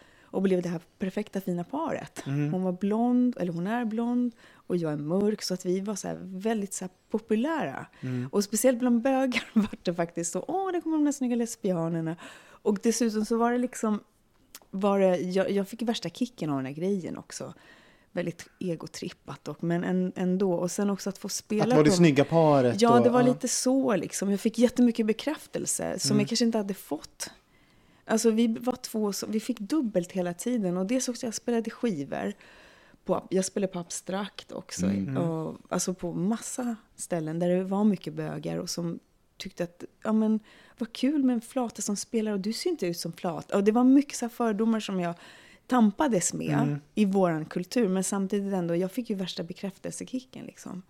och blev det här perfekta fina paret. Hon var blond, eller hon är blond, och jag är mörk. Så att vi var så här väldigt så här populära. Och speciellt bland bögar (laughs) var det faktiskt så, åh, det kommer de där snygga lesbianerna. Och dessutom så var det liksom, var det, jag, jag fick värsta kicken av den här grejen också. Väldigt egotrippat dock, men en, ändå. Och sen också att få spela Att det var det snygga paret? Ja, och, det var lite så liksom. Jag fick jättemycket bekräftelse som Mm. jag kanske inte hade fått. Alltså vi var två vi fick dubbelt hela tiden och dels också jag spelade skivor. På, jag spelade på abstrakt också. Mm. Och, alltså på massa ställen där det var mycket bögar och som tyckte att, ja men vad kul med en flata som spelar och du ser inte ut som flata. Och det var mycket så fördomar som jag tampades med Mm. i våran kultur. Men samtidigt ändå, jag fick ju värsta bekräftelsekicken liksom.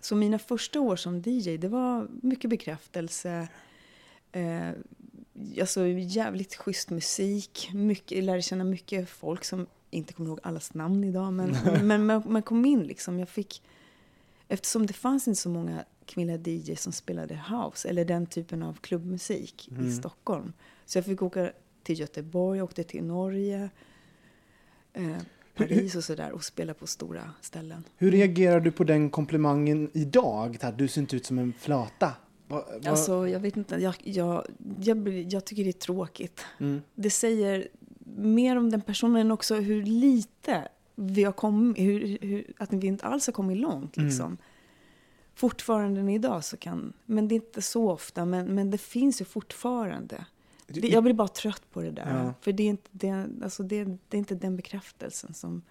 Så mina första år som DJ, det var mycket bekräftelse. Eh, alltså jävligt schysst musik. Mycket, jag lärde känna mycket folk som inte kommer ihåg allas namn idag. Men, (laughs) men man, man kom in liksom. Jag fick, eftersom det fanns inte så många kvinnliga DJs som spelade house eller den typen av klubbmusik i Stockholm. Så jag fick åka till Göteborg, åkte till Norge, eh, Paris och sådär och spela på stora ställen. Hur reagerar du på den komplimangen idag? Att du ser inte ut som en flata. Va, va, Alltså, jag vet inte. Jag, jag, jag, jag tycker det är tråkigt. Mm. Det säger mer om den personen, men också hur lite vi har kommit, hur, hur, att vi inte alls har kommit långt. Mm. Liksom. Fortfarande än idag så kan, men det är inte så ofta, men, men det finns ju fortfarande. Det, jag blir bara trött på det där. Ja. För det är, inte, det, alltså det, det är inte den bekräftelsen som...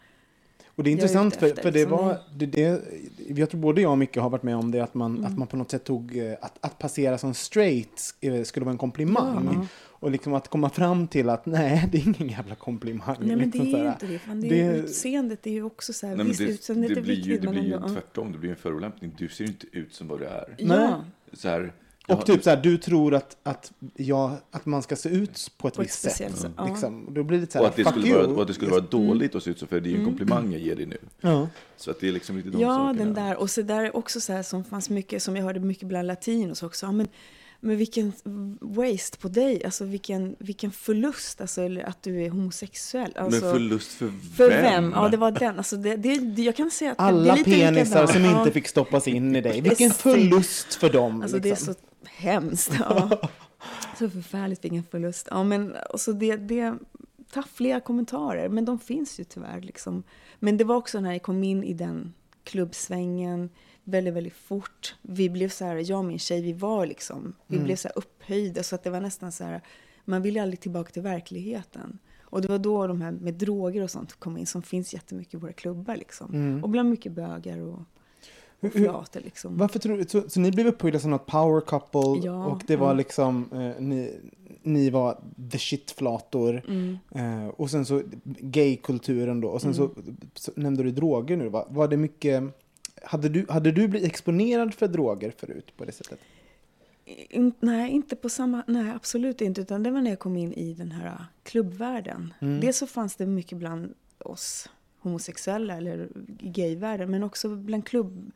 Och det är är intressant ute för, efter, för det liksom. var, det, det, jag tror både jag och Micke har varit med om det, att man, Mm. att man på något sätt tog, eh, att, att passera som straight eh, skulle vara en komplimang. Ja. Och liksom att komma fram till att nej, (laughs) det är ingen jävla komplimang. Nej men det liksom är så ju inte det. Fan, det, är Det- utseendet är ju också så här, Nej, visst det, utseendet det är blir ju, viktigt det blir ju ändå, tvärtom, det blir en förolämpning. Du ser inte ut som vad du är. Nej. ja. Så här, Och typ så här, du tror att, att, jag, att man ska se ut på ett På ett visst sätt. ja. Liksom. Då blir det så och här, att det skulle you. vara, och att det skulle vara Mm. dåligt att se ut så, för det är ju en komplimang jag ger dig nu. Ja. Så att det är liksom lite de Ja, sakerna. den där. Och så där är också så här som fanns mycket, som jag hörde mycket bland latinos också. Ja, men, men vilken waste på dig, alltså vilken, vilken förlust, alltså eller att du är homosexuell. Alltså, Men förlust för, för vem? Ja, det var den. Alltså, det, det, det, jag kan säga att det Alla är lite penisar likadant. som inte fick stoppas in i dig. Vilken förlust för dem. Alltså det är liksom. så hemskt. Ja. (laughs) Så förfärligt vilken förlust. Ja, men och så det, det taffliga kommentarer, men de finns ju tyvärr. Liksom. Men det var också när jag kom in i den klubbsvängen väldigt, väldigt fort. Vi blev så här, jag och min tjej, vi var liksom, vi blev så här upphöjda så att det var nästan så här, man ville aldrig tillbaka till verkligheten. Och det var då de här med droger och sånt kom in, som finns jättemycket i våra klubbar liksom. Och bland mycket bögar och, och flator liksom. Varför tror du, så, så ni blev upphöjda som något power couple Ja, och det var ja. liksom, eh, ni, ni var the shit-flator. Mm. Eh, och sen så gaykulturen då. Och sen så, så nämnde du droger nu. Va? Var det mycket, hade du, hade du blivit exponerad för droger förut på det sättet? In, nej, inte på samma, nej absolut inte. Utan det var när jag kom in i den här klubbvärlden. Dels så fanns det mycket bland oss homosexuella eller i gayvärlden. Men också bland klubb,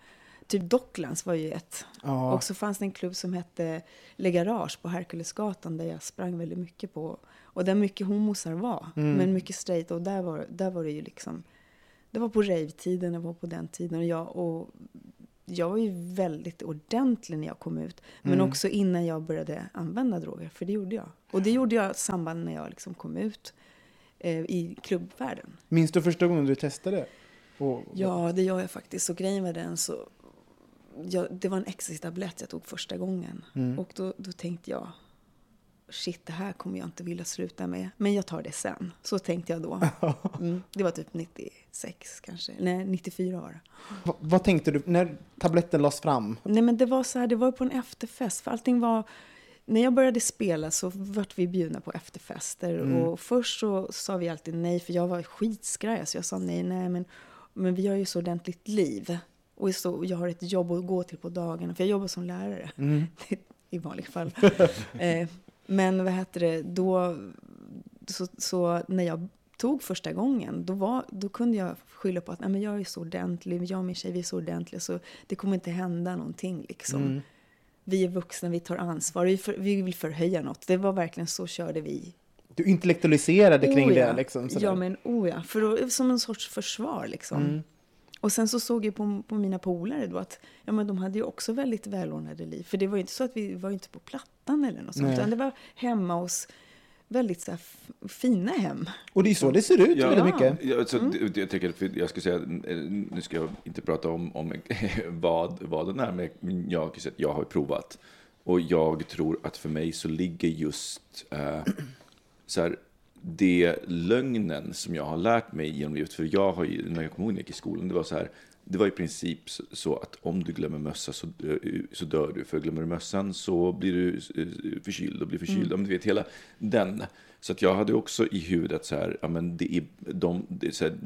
typ Docklands var ju ett. Ja. Och så fanns det en klubb som hette Le Garage på Herkulesgatan där jag sprang väldigt mycket på. Och där mycket homosar var, men mycket straight. Och där var, där var det ju liksom, det var på rave-tiden, det var på den tiden. Och jag, och jag var ju väldigt ordentlig när jag kom ut. Men också innan jag började använda droger, för det gjorde jag. Och det gjorde jag i samband när jag liksom kom ut eh, i klubbvärlden. Minns du första gången du testade? Och, Ja, det gör jag faktiskt. Och grejen var den så... Jag, det var en ecstasy-tablett jag tog första gången. Och då, då tänkte jag, shit, det här kommer jag inte vilja sluta med. Men jag tar det sen. Så tänkte jag då. (laughs) Mm, det var typ 96 kanske. Nej, 94 var det. vad, vad tänkte du när tabletten lades fram? Nej, men det var så här, det var på en efterfest. För allting var... När jag började spela så vart vi bjudna på efterfester. Och först så sa vi alltid nej, för jag var skitskraj. Så jag sa nej, nej, men, men vi har ju så ordentligt liv. Och så, jag har ett jobb att gå till på dagarna, för jag jobbar som lärare. (laughs) I vanliga fall. (laughs) eh, men vad heter det, då... Så, så när jag tog första gången, då, var, då kunde jag skylla på att nej, men jag är så ordentlig, jag och min tjej vi är så ordentliga så det kommer inte hända någonting. Liksom. Vi är vuxna, vi tar ansvar, vi, för, vi vill förhöja något. Det var verkligen så körde vi. Du intellektualiserade kring Oh ja. det liksom? sådär. Ja, men oh ja. För då, som en sorts försvar liksom. Mm. Och sen så såg jag på, på mina polare då att ja, men de hade ju också väldigt välordnade liv. För det var ju inte så att vi var inte på Plattan eller något sånt. Nej. Utan det var hemma hos väldigt så fina hem. Och det är så det ser ut Ja. väldigt mycket. Ja, så Mm. det- Jag för jag ska säga, eh, nu ska jag inte prata om, om (laughs) vad, vad den är, men jag, jag har provat. Och jag tror att för mig så ligger just eh, (clears throat) så här, det lögnen som jag har lärt mig genom livet, för jag har ju, när jag kom ihåg när jag gick i skolan, det var så här, det var i princip så- att om du glömmer mössa så, så dör du. För glömmer du mössan så blir du eh, förkyld och blir förkyld. Om du vet hela den. Så att jag hade också i huvudet så här, ja men det är de, det är så här,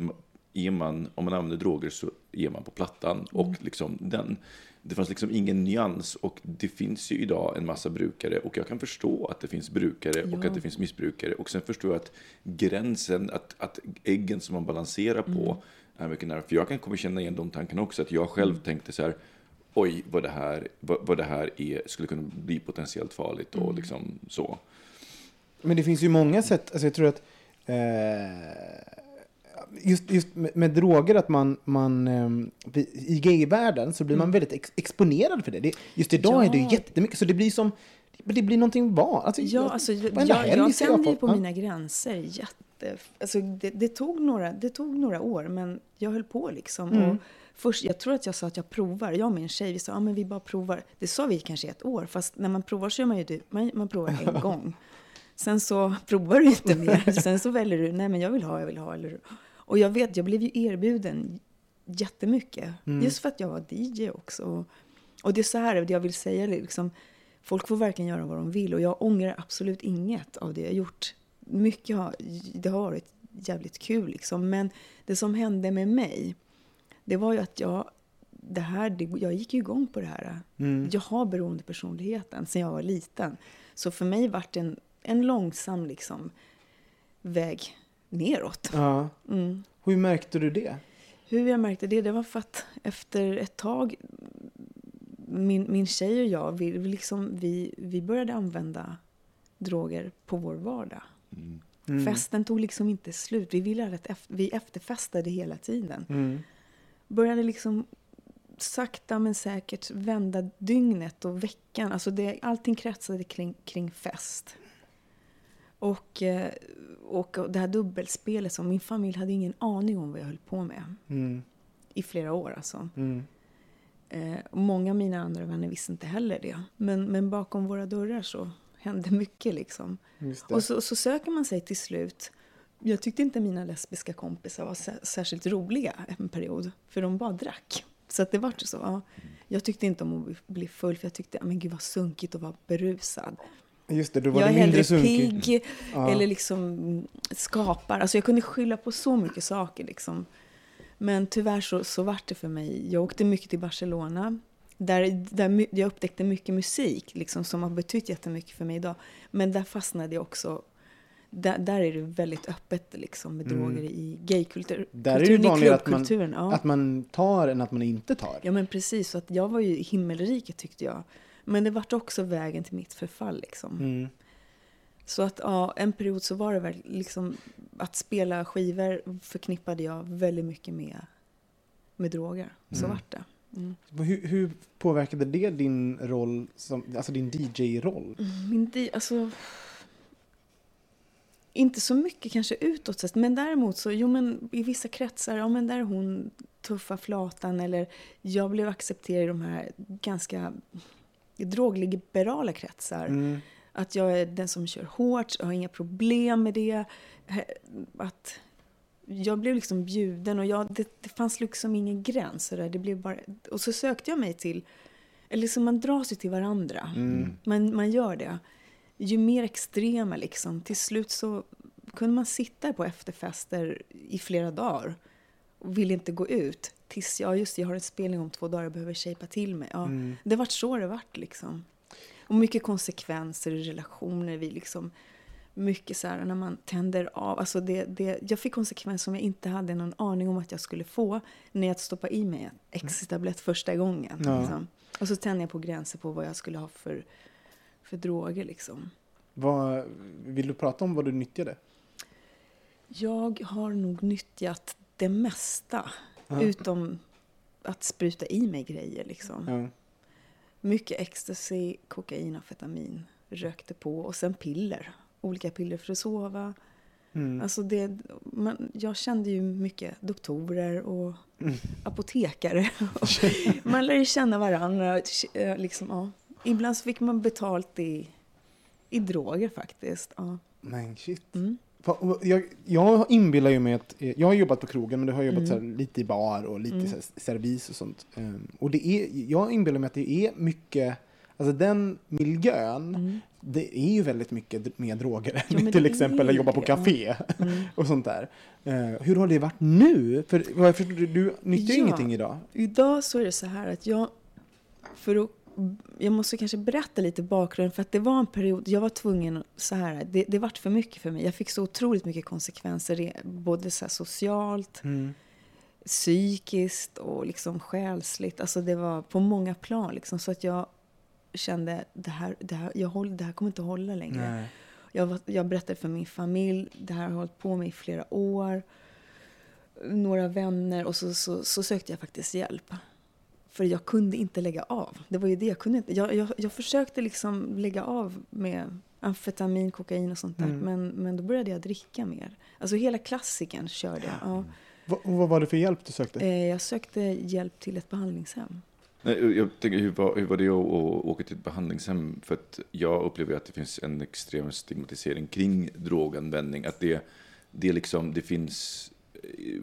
är man, om man använder droger så är man på plattan. Och liksom den, det fanns liksom ingen nyans. Och det finns ju idag en massa brukare. Och jag kan förstå att det finns brukare och att det finns missbrukare. Och sen förstår jag att gränsen, att, att äggen som man balanserar på är mycket nära. För jag kan komma känna igen de tankarna också. Att jag själv tänkte så här, oj vad det här, vad, vad det här är, skulle kunna bli potentiellt farligt och liksom så. Men det finns ju många sätt, alltså jag tror att eh, just, just med, med droger att man, man eh, i gayvärlden så blir man väldigt ex, exponerad för det. det. Just idag Ja. är det jättemycket, så det blir som, det blir någonting van. Alltså, Ja, jag- alltså, jag, jag ser tände ju på ja. mina gränser jätte... Alltså, det, det, tog några, det tog några år, men jag höll på liksom. Mm. Och först, jag tror att jag sa att jag provar. Jag och min tjej, vi sa att ah, men vi bara provar. Det sa vi kanske ett år, fast när man provar så gör man ju det. Man, man provar en (laughs) gång. Sen så provar du inte mer. (laughs) Sen så väljer du, nej men jag vill ha, jag vill ha. Eller, och jag vet, jag blev ju erbjuden jättemycket. Mm. Just för att jag var DJ också. Och, och det är så här, det jag vill säga, liksom, folk får verkligen göra vad de vill. Och jag ångrar absolut inget av det jag gjort. Mycket har, det har varit jävligt kul liksom. Men det som hände med mig, det var ju att jag, det här, det, jag gick ju igång på det här. Mm. Jag har beroendepersonligheten sen jag var liten. Så för mig var det en, en långsam liksom, väg neråt. Ja. Mm. Hur märkte du det? Hur jag märkte det, det var för att efter ett tag, min, min tjej och jag, vi, liksom, vi, vi började använda droger på vår vardag. Mm. Festen tog liksom inte slut. Vi, ville att efter, vi efterfestade hela tiden. Mm. Började liksom sakta men säkert vända dygnet och veckan. Alltså det, allting kretsade kring, kring fest. Och, eh, och det här dubbelspelet, som min familj hade ingen aning om vad jag höll på med. Mm. I flera år alltså. Mm. Eh, många av mina andra vänner visste inte heller det. Men, men bakom våra dörrar så hände mycket liksom. Och så, så söker man sig till slut. Jag tyckte inte mina lesbiska kompisar var sä- särskilt roliga en period. För de bara drack. Så att det vart så. Ja. Jag tyckte inte om att bli full för jag tyckte, men gud vad sunkigt att vara berusad. Just det, då var jag det är hellre pigg Ja. eller liksom skapar. Alltså jag kunde skylla på så mycket saker liksom. Men tyvärr så, så vart det för mig. Jag åkte mycket till Barcelona. Där, där jag upptäckte mycket musik liksom, som har betytt jättemycket för mig idag. Men där fastnade jag också. Där, där är det väldigt öppet liksom, med droger i gaykultur. Mm. Där är det vanligare att man, ja. att man tar än att man inte tar. Ja men precis, så att jag var ju i himmelriket tyckte jag. Men det vart också vägen till mitt förfall liksom. Mm. Så att ja, en period så var det väl liksom att spela skivor förknippade jag väldigt mycket med, med droger. Så Mm. vart det. Mm. Hur, hur påverkade det din roll, som, alltså din DJ-roll? Min di- alltså, inte så mycket kanske utåt sett, men däremot så, jo men i vissa kretsar, ja men där är hon tuffa flatan eller jag blev accepterad i de här ganska drogliberala kretsar. Mm. Att jag är den som kör hårt, jag har inga problem med det. Att jag blev liksom bjuden och jag, det, det fanns liksom ingen gräns. Så där. Det blev bara, och så sökte jag mig till, eller liksom man dras ju till varandra. Mm. Man, man gör det. Ju mer extrema liksom, till slut så kunde man sitta på efterfester i flera dagar och ville inte gå ut. Tills jag, just jag har en spelning om två dagar, jag behöver shapea till mig. Ja, Mm. Det vart så det vart liksom. Och mycket konsekvenser i relationer. Vi liksom, mycket så här när man tänder av. Alltså det, det, jag fick konsekvenser som jag inte hade någon aning om att jag skulle få när jag stoppade i mig en ecstasy-tablett första gången. Ja. Liksom. Och så tände jag på gränser på vad jag skulle ha för, för droger. Liksom. Vad, vill du prata om vad du nyttjade? Jag har nog nyttjat det mesta. Ja. Utom att spruta i mig grejer. Liksom. Ja. Mycket ecstasy, kokain, amfetamin. Rökte på. Och sen piller. Olika piller för att sova. Mm. Alltså det, man, jag kände ju mycket doktorer och Mm. apotekare. (laughs) (laughs) man lär ju känna varandra. eh, Liksom, ja. Ibland så fick man betalt i, i droger faktiskt. Ja. Men shit. Mm. Jag, jag inbillar ju mig att, eh, jag har jobbat på krogen men du har jobbat Mm. lite i bar och lite Mm. så servis och sånt. Ehm, Och det är, jag inbillar mig att det är mycket, alltså den miljön, Mm. det är ju väldigt mycket med droger. (laughs) Ja, men till exempel att jobba på café Mm. (laughs) och sånt där. Eh, hur har det varit nu? För vad jag förstår, du nyttjar Ja. ingenting idag. Idag så är det så här att jag, för att, jag måste kanske berätta lite bakgrunden för att det var en period, jag var tvungen så här, det, det vart för mycket för mig. Jag fick så otroligt mycket konsekvenser, både så socialt, Mm. psykiskt och liksom själsligt. Alltså det var på många plan liksom, så att jag kände det här, det här, jag håller, det här kommer inte att hålla längre. Nej. Jag, var, jag berättade för min familj, det här har hållit på med i flera år. Några vänner och så, så, så sökte jag faktiskt hjälp. För jag kunde inte lägga av. Det var ju det jag kunde inte. Jag, jag, jag försökte liksom lägga av med amfetamin, kokain och sånt där. Mm. Men, men då började jag dricka mer. Alltså hela klassiken körde jag. Ja. Va- och vad var det för hjälp du sökte? Eh, Jag sökte hjälp till ett behandlingshem. Nej, jag tänker, hur var, hur var det att, att åka till ett behandlingshem? För att jag upplever att det finns en extrem stigmatisering kring droganvändning. Att det, det, liksom, det finns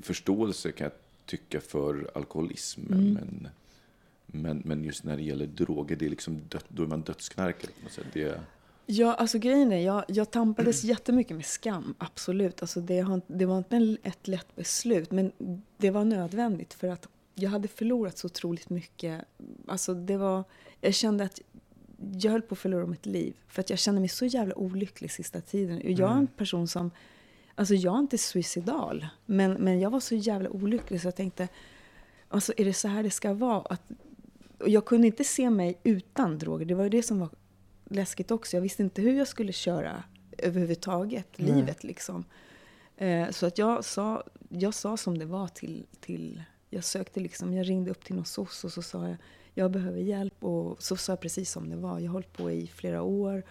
förståelse kan jag tycka för alkoholism. Mm. Men, men, men just när det gäller droger, det är liksom död, då är man dödsknarkare. på något sätt. Det, Ja, alltså grejen är, jag, jag tampades (clears throat) jättemycket med skam, absolut. Alltså det, har, det var inte ett lätt beslut, men det var nödvändigt för att jag hade förlorat så otroligt mycket. Alltså det var, jag kände att jag höll på att förlora mitt liv. För att jag kände mig så jävla olycklig sista tiden. Jag är en person som, alltså jag är inte suicidal, men, men jag var så jävla olycklig så jag tänkte, alltså är det så här det ska vara? Att, och jag kunde inte se mig utan droger, det var ju det som var läskigt också. Jag visste inte hur jag skulle köra överhuvudtaget, Nej. livet liksom. Eh, så att jag sa, jag sa som det var till, till, jag sökte liksom, jag ringde upp till någon soc och så sa jag, jag behöver hjälp och så sa jag precis som det var. Jag har hållit på i flera år.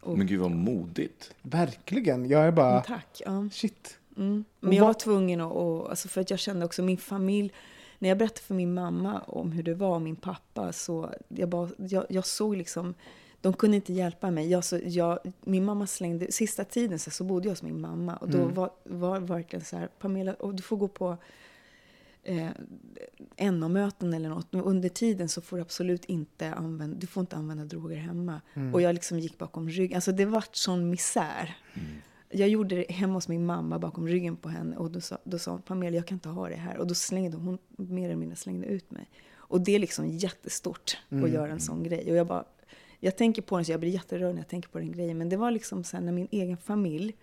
Och, men gud vad modigt. Verkligen. Jag är bara... Men tack. Ja. Shit. Mm. Men jag var tvungen att, och, alltså för att jag kände också min familj, när jag berättade för min mamma om hur det var och min pappa så jag, bara, jag, jag såg liksom, de kunde inte hjälpa mig. Jag, så, jag, min mamma slängde, sista tiden så, så bodde jag hos min mamma och då Mm. var, var verkligen så här, Pamela, och du får gå på eh, NO-möten eller något. Men under tiden så får du absolut inte använda, du får inte använda droger hemma. Mm. Och jag liksom gick bakom ryggen. Alltså det vart sån misär. Jag gjorde det hemma hos min mamma bakom ryggen på henne. Och då sa, då sa hon, Pamela jag kan inte ha det här. Och då slängde hon, mer eller mindre slängde ut mig. Och det är liksom jättestort att göra en sån grej. Och jag bara, jag tänker på den så jag blir jätterörd när jag tänker på den grejen. Men det var liksom sen när min egen familj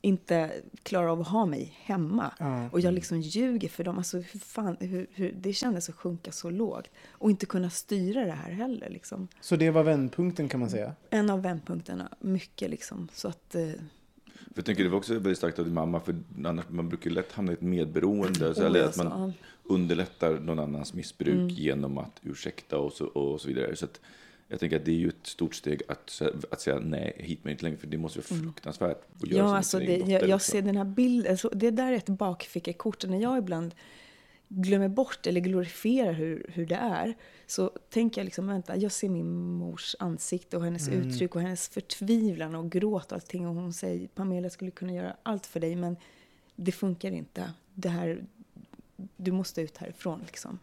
inte klarar av att ha mig hemma. Ja. Och jag liksom ljuger för dem. Alltså hur fan, hur, hur, det kändes att sjunka så lågt. Och inte kunna styra det här heller. Liksom. Så det var vändpunkten kan man säga. En av vändpunkterna, mycket liksom. Så att, eh, För jag tänker det var också väldigt starkt av din mamma, för annars man brukar lätt hamna i ett medberoende, så, Oj, eller att alltså, man underlättar någon annans missbruk genom att ursäkta och så, och så vidare. Så att jag tänker att det är ju ett stort steg att, att säga nej, hit men inte längre, för det måste vara fruktansvärt att göra Ja, så alltså det, jag, jag ser den här bilden, så det där är ett bakfickekort. När jag ibland glömmer bort eller glorifierar hur, hur det är, så tänker jag liksom, vänta, jag ser min mors ansikte och hennes uttryck och hennes förtvivlan och gråt och allting. Och hon säger, Pamela skulle kunna göra allt för dig, men det funkar inte. Det här, du måste ut härifrån liksom.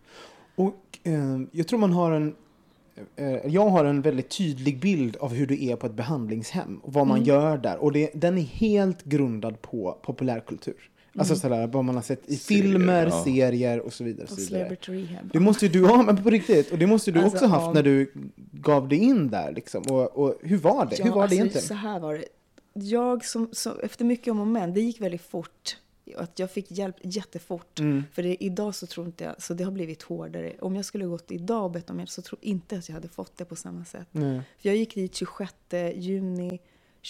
Och eh, jag tror man har en... Eh, jag har en väldigt tydlig bild av hur det är på ett behandlingshem och vad man Mm. gör där. Och det, den är helt grundad på populärkultur. Alltså sådär, vad man har sett i Serier, filmer, ja. serier och så vidare. Och så vidare. Rehab. Det måste ju du ha, men på riktigt. Och det måste du Alltså, också haft ja. när du gav dig in där. Liksom. Och, och hur var det? hur var det alltså, egentligen? Så här var det. Jag som, som, efter mycket om och men, det gick väldigt fort. Att jag fick hjälp jättefort. Mm. För det, idag så tror inte jag, så det har blivit hårdare. Om jag skulle gått idag och bett om hjälp så tror inte att jag hade fått det på samma sätt. Nej. För jag gick dit 26 juni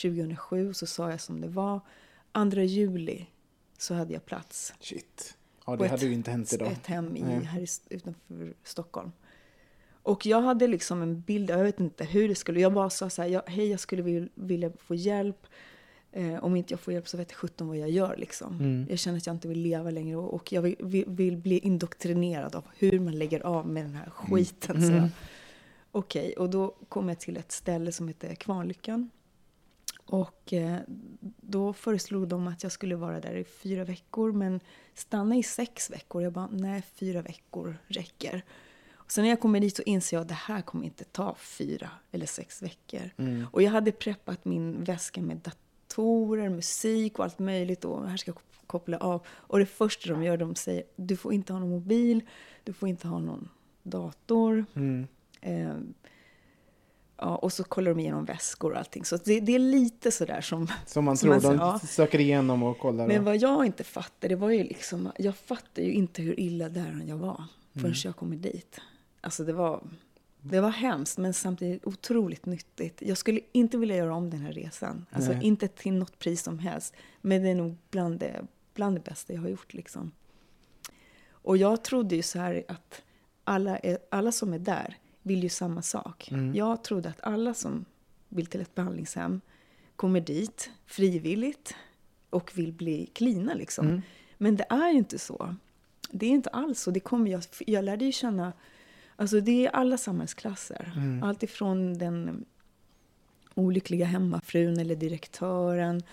2007, så sa jag som det var. 2 juli så hade jag plats. Shit. Ja, det hade ju inte hänt idag. Ett hem i, Nej. här i, utanför Stockholm. Och jag hade liksom en bild, jag vet inte hur det skulle, jag bara sa så här, jag, hej jag skulle vil, vilja få hjälp. Eh, om inte jag får hjälp så vet jag 17 vad jag gör liksom. Mm. Jag känner att jag inte vill leva längre och, och jag vill, vill, vill bli indoktrinerad av hur man lägger av med den här skiten. Så jag, Okej, och då kom jag till ett ställe som heter Kvarnlyckan. Och eh, då föreslog de att jag skulle vara där i fyra veckor, men stanna i sex veckor. Jag bara, nej, fyra veckor räcker. Sen när jag kommer dit så inser jag att det här kommer inte ta fyra eller sex veckor. Och jag hade preppat min väska med datorer, musik och allt möjligt. Och här ska jag koppla av. Och det första de gör, de säger, du får inte ha någon mobil, du får inte ha någon dator. Mm. Eh, ja, och så kollar de igenom väskor och allting. Så det, det är lite sådär som... Som man som tror. säger, de ja. söker igenom och kollar. Men vad jag inte fattade, det var ju liksom... Jag fattade ju inte hur illa däran jag var förrän Mm. jag kommer dit. Alltså det var... Det var hemskt, men samtidigt otroligt nyttigt. Jag skulle inte vilja göra om den här resan. Alltså Nej. inte till något pris som helst. Men det är nog bland det, bland det bästa jag har gjort. Liksom. Och jag trodde ju så här att alla, är, alla som är där vill ju samma sak. Jag trodde att alla som vill till ett behandlingshem kommer dit frivilligt och vill bli klina liksom. Men det är ju inte så. Det är inte alls så. Det kommer jag, jag lärde ju känna, alltså det är alla samhällsklasser. Allt ifrån den olyckliga hemmafrun eller direktören,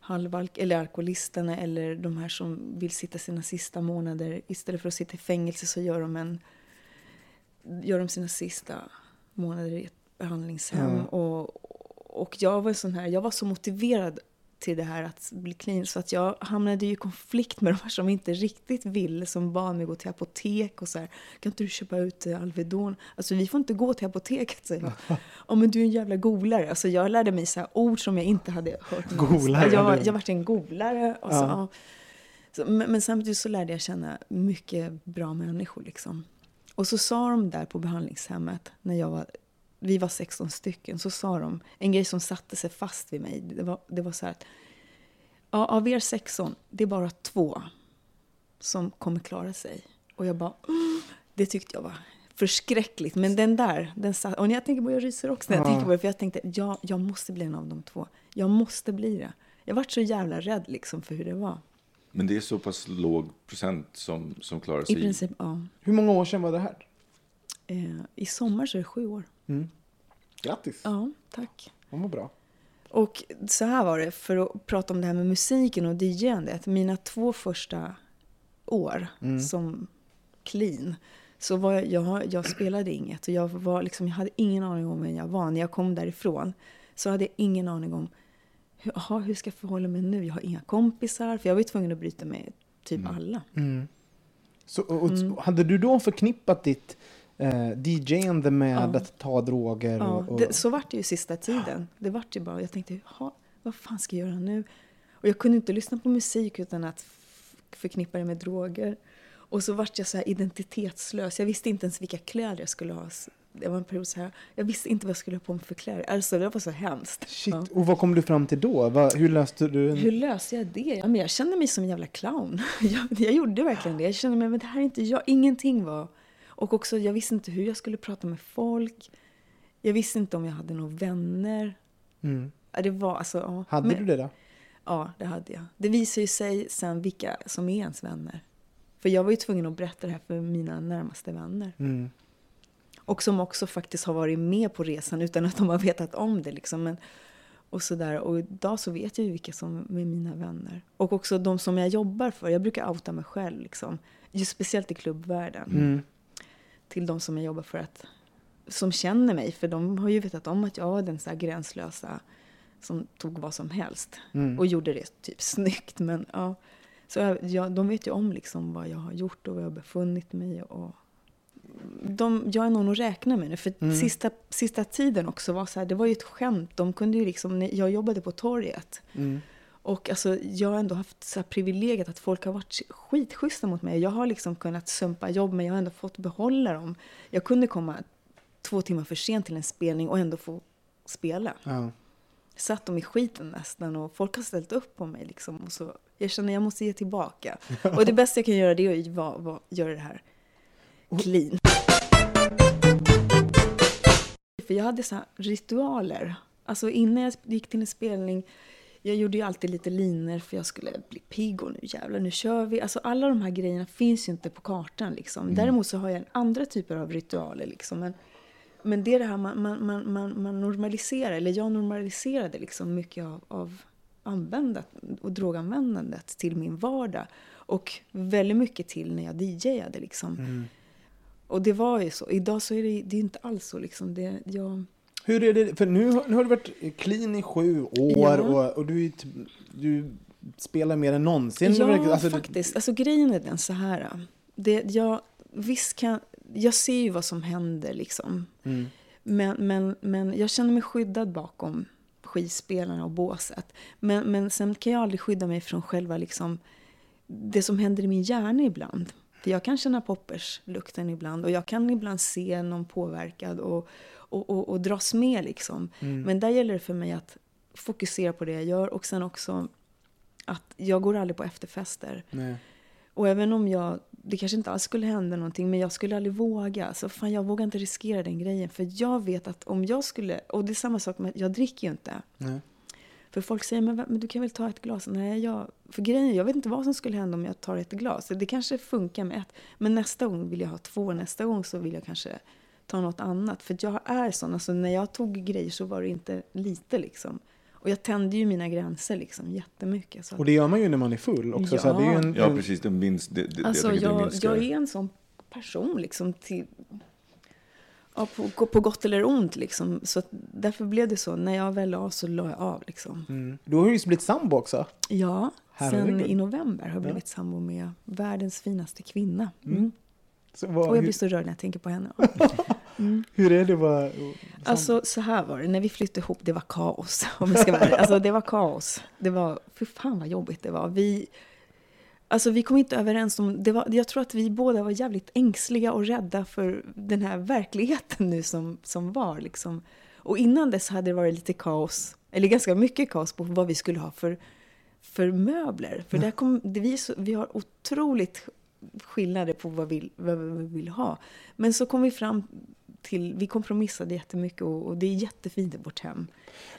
halvalk eller alkoholisterna eller de här som vill sitta sina sista månader. Istället för att sitta i fängelse så gör de, en, gör de sina sista månader i ett behandlingshem. Och, och jag var sån här, jag var så motiverad till det här att bli clean så att jag hamnade i konflikt med de här som inte riktigt ville, som bad mig gå till apotek och så här, kan inte du köpa ut eh, Alvedon? Alltså vi får inte gå till apoteket, säger jag. (laughs) Ja men du är en jävla golare. Alltså jag lärde mig så här ord som jag inte hade hört. Golare, Jag, jag vart en golare. Och så, Ja. ja. Så, men, men samtidigt så lärde jag känna mycket bra människor liksom. Och så sa de där på behandlingshemmet, när jag var, vi var 16 stycken, så sa de en grej som satte sig fast vid mig. Det var, det var så här att, ja, av er 16, det är bara två som kommer klara sig. Och jag bara, "Mm." det tyckte jag var förskräckligt. Men den där, den satt, och när jag tänker på jag ryser också när jag Ja. tänker på det, för jag tänkte, ja, jag måste bli en av de två. Jag måste bli det. Jag vart så jävla rädd liksom för hur det var. Men det är så pass låg procent som, som klarar I sig. princip, ja. Hur många år sedan var det här? Eh, I sommar så är det sju år. Grattis. Ja, tack. De var bra. Och så här var det, för att prata om det här med musiken och DJandet. Mina två första år som clean, så var jag, jag, jag spelade inget. Och jag, var liksom, jag hade ingen aning om vem jag var. När jag kom därifrån så hade jag ingen aning om aha, hur ska jag förhålla mig nu. Jag har inga kompisar, för jag var ju tvungen att bryta med typ alla. Så, och, och, Mm. Hade du då förknippat ditt eh, DJande med Ja. att ta droger? Ja, och, och, det, så vart det ju sista tiden. Det vart ju bara, jag tänkte, "Ha, vad fan ska jag göra nu? Och jag kunde inte lyssna på musik utan att förknippa det med droger. Och så vart jag så här identitetslös. Jag visste inte ens vilka kläder jag skulle ha. Det var en period så här, jag visste inte vad jag skulle ha på mig för kläder. Alltså det var så hemskt. Shit, Ja. och vad kom du fram till då? Vad, hur löste du Hur löste jag det? Ja, men jag kände mig som en jävla clown. (laughs) Jag, jag gjorde verkligen det. Jag kände mig, men det här är inte jag. Ingenting var... Och också, jag visste inte hur jag skulle prata med folk. Jag visste inte om jag hade några vänner. Mm. Det var alltså... Ja. Hade Men- du det då? Ja, det hade jag. Det visar ju sig sen vilka som är ens vänner. För jag var ju tvungen att berätta det här för mina närmaste vänner. Mm. Och som också faktiskt har varit med på resan utan att de har vetat om det. Liksom. Men, och, sådär. och idag så vet jag ju vilka som är mina vänner. Och också de som jag jobbar för. Jag brukar outa mig själv. Liksom. Just speciellt i klubbvärlden. Mm. Till de som jag jobbar för att som känner mig. För de har ju vetat om att jag var den så här gränslösa som tog vad som helst. Mm. Och gjorde det typ snyggt. Men, ja. Så jag, jag, de vet ju om liksom vad jag har gjort och var jag har befunnit mig. Och de, jag är någon att räkna med nu. För Mm. sista, sista tiden också var så här, det var ju ett skämt. De kunde ju liksom, jag jobbade på torget. Mm. Och alltså, jag har ändå haft så privilegiet att folk har varit skitschyssta mot mig. Jag har liksom kunnat sumpa jobb men jag har ändå fått behålla dem. Jag kunde komma två timmar för sent till en spelning och ändå få spela. Ja. Satt dem i skiten nästan och folk har ställt upp på mig. Liksom. Och så, jag känner att jag måste ge tillbaka. Och det bästa jag kan göra det är att vara- vara- göra det här clean. För jag hade så här ritualer. Alltså innan jag gick till en spelning, jag gjorde ju alltid lite liner för jag skulle bli pigg och nu jävlar, nu kör vi. Alltså alla de här grejerna finns ju inte på kartan liksom. Däremot så har jag andra typer av ritualer liksom. Men, men det är det här man, man, man, man, man normaliserar, eller jag normaliserade liksom mycket av, av användat och droganvändandet till min vardag. Och väldigt mycket till när jag DJade liksom. Och det var ju så. Idag så är det, det är inte alls så liksom. Det, jag, Hur är det? För nu, har- nu har du varit clean i sju år Ja. och, och du, typ- du spelar mer än någonsin. Ja, Alltså, faktiskt. Alltså grejen är den så här. Det, jag, visst kan, jag ser ju vad som händer liksom. Mm. Men, men, men jag känner mig skyddad bakom skivspelarna och båset. Men, men sen kan jag aldrig skydda mig från själva liksom, det som händer i min hjärna ibland. För jag kan känna popperslukten ibland och jag kan ibland se någon påverkad och, och, och, och dras med liksom. Men där gäller det för mig att fokusera på det jag gör och sen också att jag går aldrig på efterfester. Nej. Och även om jag, det kanske inte alls skulle hända någonting, men jag skulle aldrig våga. Så fan, jag vågar inte riskera den grejen. För jag vet att om jag skulle, och det är samma sak med, jag dricker ju inte. Nej. För folk säger, men, men du kan väl ta ett glas? Nej, jag, för grejen jag vet inte vad som skulle hända om jag tar ett glas. Det kanske funkar med ett, men nästa gång vill jag ha två, nästa gång så vill jag kanske ta något annat. För jag är sån, alltså när jag tog grejer så var det inte lite liksom. Och jag tände ju mina gränser liksom jättemycket. Så. Och det gör man ju när man är full också. Så här, det är ju en, Ja, precis. Det minst, det, det, Alltså jag, jag, minskar. jag är en sån person liksom till... Ja, på, på gott eller ont liksom. Så att därför blev det så. När jag väl la av så la jag av liksom. mm. Du har ju just blivit sambo också. Ja, sen Herregud. i november har jag blivit sambo med världens finaste kvinna. Mm. Så vad, Och jag blir så rörd när jag tänker på henne. (laughs) hur är det vara Alltså så här var det, när vi flyttade ihop, det var kaos. (laughs) Om jag ska vara. Alltså det var kaos. Det var, för fan vad jobbigt det var. Vi, alltså vi kom inte överens om, det var, jag tror att vi båda var jävligt ängsliga och rädda för den här verkligheten nu som, som var. Liksom. Och innan dess hade det varit lite kaos, eller ganska mycket kaos på vad vi skulle ha för, för möbler. För där kom, vi, vi har otroligt skillnader på vad vi, vad vi vill ha. Men så kom vi fram till, vi kompromissade jättemycket och, och det är jättefint i vårt hem.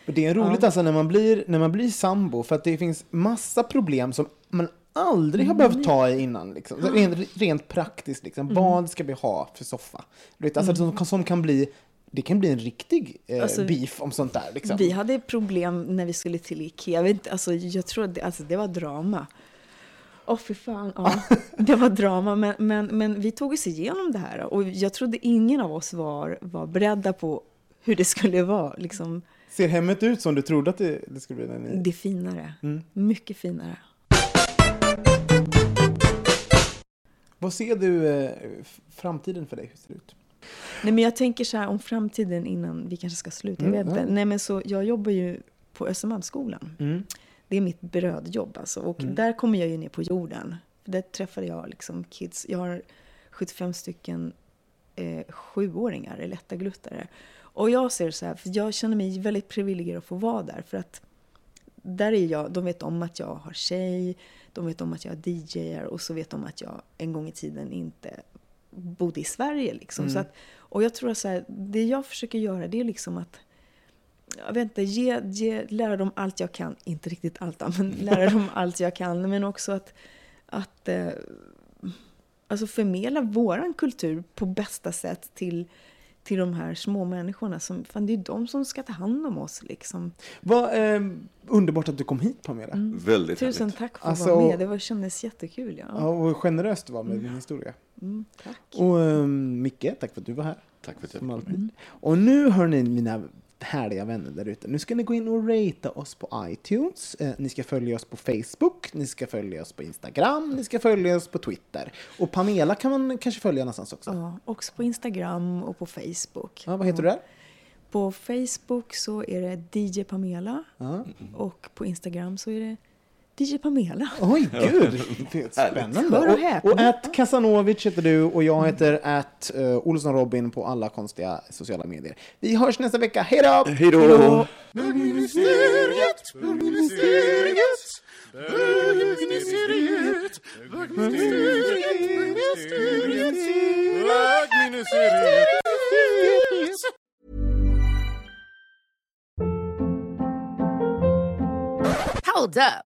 Men det är roligt alltså när man, blir, när man blir sambo för att det finns massa problem som man aldrig har behövt ta i innan. Liksom. Så Rent, rent praktiskt, liksom. vad ska vi ha för soffa? Du vet, alltså, som, som kan bli, det kan bli en riktig eh, Alltså, beef om sånt där. Liksom. Vi hade problem när vi skulle till Ikea. Jag, vet alltså, jag tror att det, alltså, det var drama. Åh, fy fan. Ja, det var drama. Men, men, men vi tog oss igenom det här. Och jag trodde ingen av oss var, var beredda på hur det skulle vara. Liksom, Ser hemmet ut som du trodde att det, det skulle bli? När ni... det är finare. Mm. Mycket finare. Vad ser du eh, framtiden för dig? Hur ser det ut? Nej, men jag tänker så här om framtiden innan vi kanske ska sluta. Jag, Mm, vet inte. ja. Nej, men så, jag jobbar ju på Östermalmsskolan. Mm. Det är mitt brödjobb alltså. Och där kommer jag ju ner på jorden. Där träffade jag liksom kids. Jag har 75 stycken eh, sjuåringar, eller lättagluttare. Och jag ser så här, för jag känner mig väldigt privilegierad att få vara där. För att där är jag, de vet om att jag har tjej, de vet om att jag DJar och så vet de att jag en gång i tiden inte bodde i Sverige. Liksom. Så att, och jag tror att så här, det jag försöker göra det är liksom att jag vet inte, ge, ge, lära dem allt jag kan. Inte riktigt allt, men lära (laughs) dem allt jag kan. Men också att, att eh, alltså förmedla våran kultur på bästa sätt till, till de här små människorna. Som, fan, det är ju de som ska ta hand om oss. Liksom. Vad eh, underbart att du kom hit Pamela. Väldigt Tusen härligt. tack för att Alltså- vara med. Det var, kändes jättekul. Ja. Ja, och generöst du var med din historia. Mm, tack. Och eh, Micke, tack för att du var här. Tack för att jag fick alltid. Och nu hör ni mina härliga vänner där ute. Nu ska ni gå in och ratea oss på iTunes. Eh, ni ska följa oss på Facebook, ni ska följa oss på Instagram, ni ska följa oss på Twitter. Och Pamela kan man kanske följa någonstans också. Ja, Ja, också på Instagram och på Facebook. vad heter du där? På Facebook så är det DJ Pamela Ja. och på Instagram så är det DJ Pamela. Oj, gud! (laughs) Det är Spännande. Och Och, att Kasanovic heter du och jag heter att uh, Olsson Robin på alla konstiga sociala medier. Vi hörs nästa vecka. Hej då! Hej då! Bögministeriet, bögministeriet, bögministeriet, bögministeriet, bögministeriet, bögministeriet. Hold up.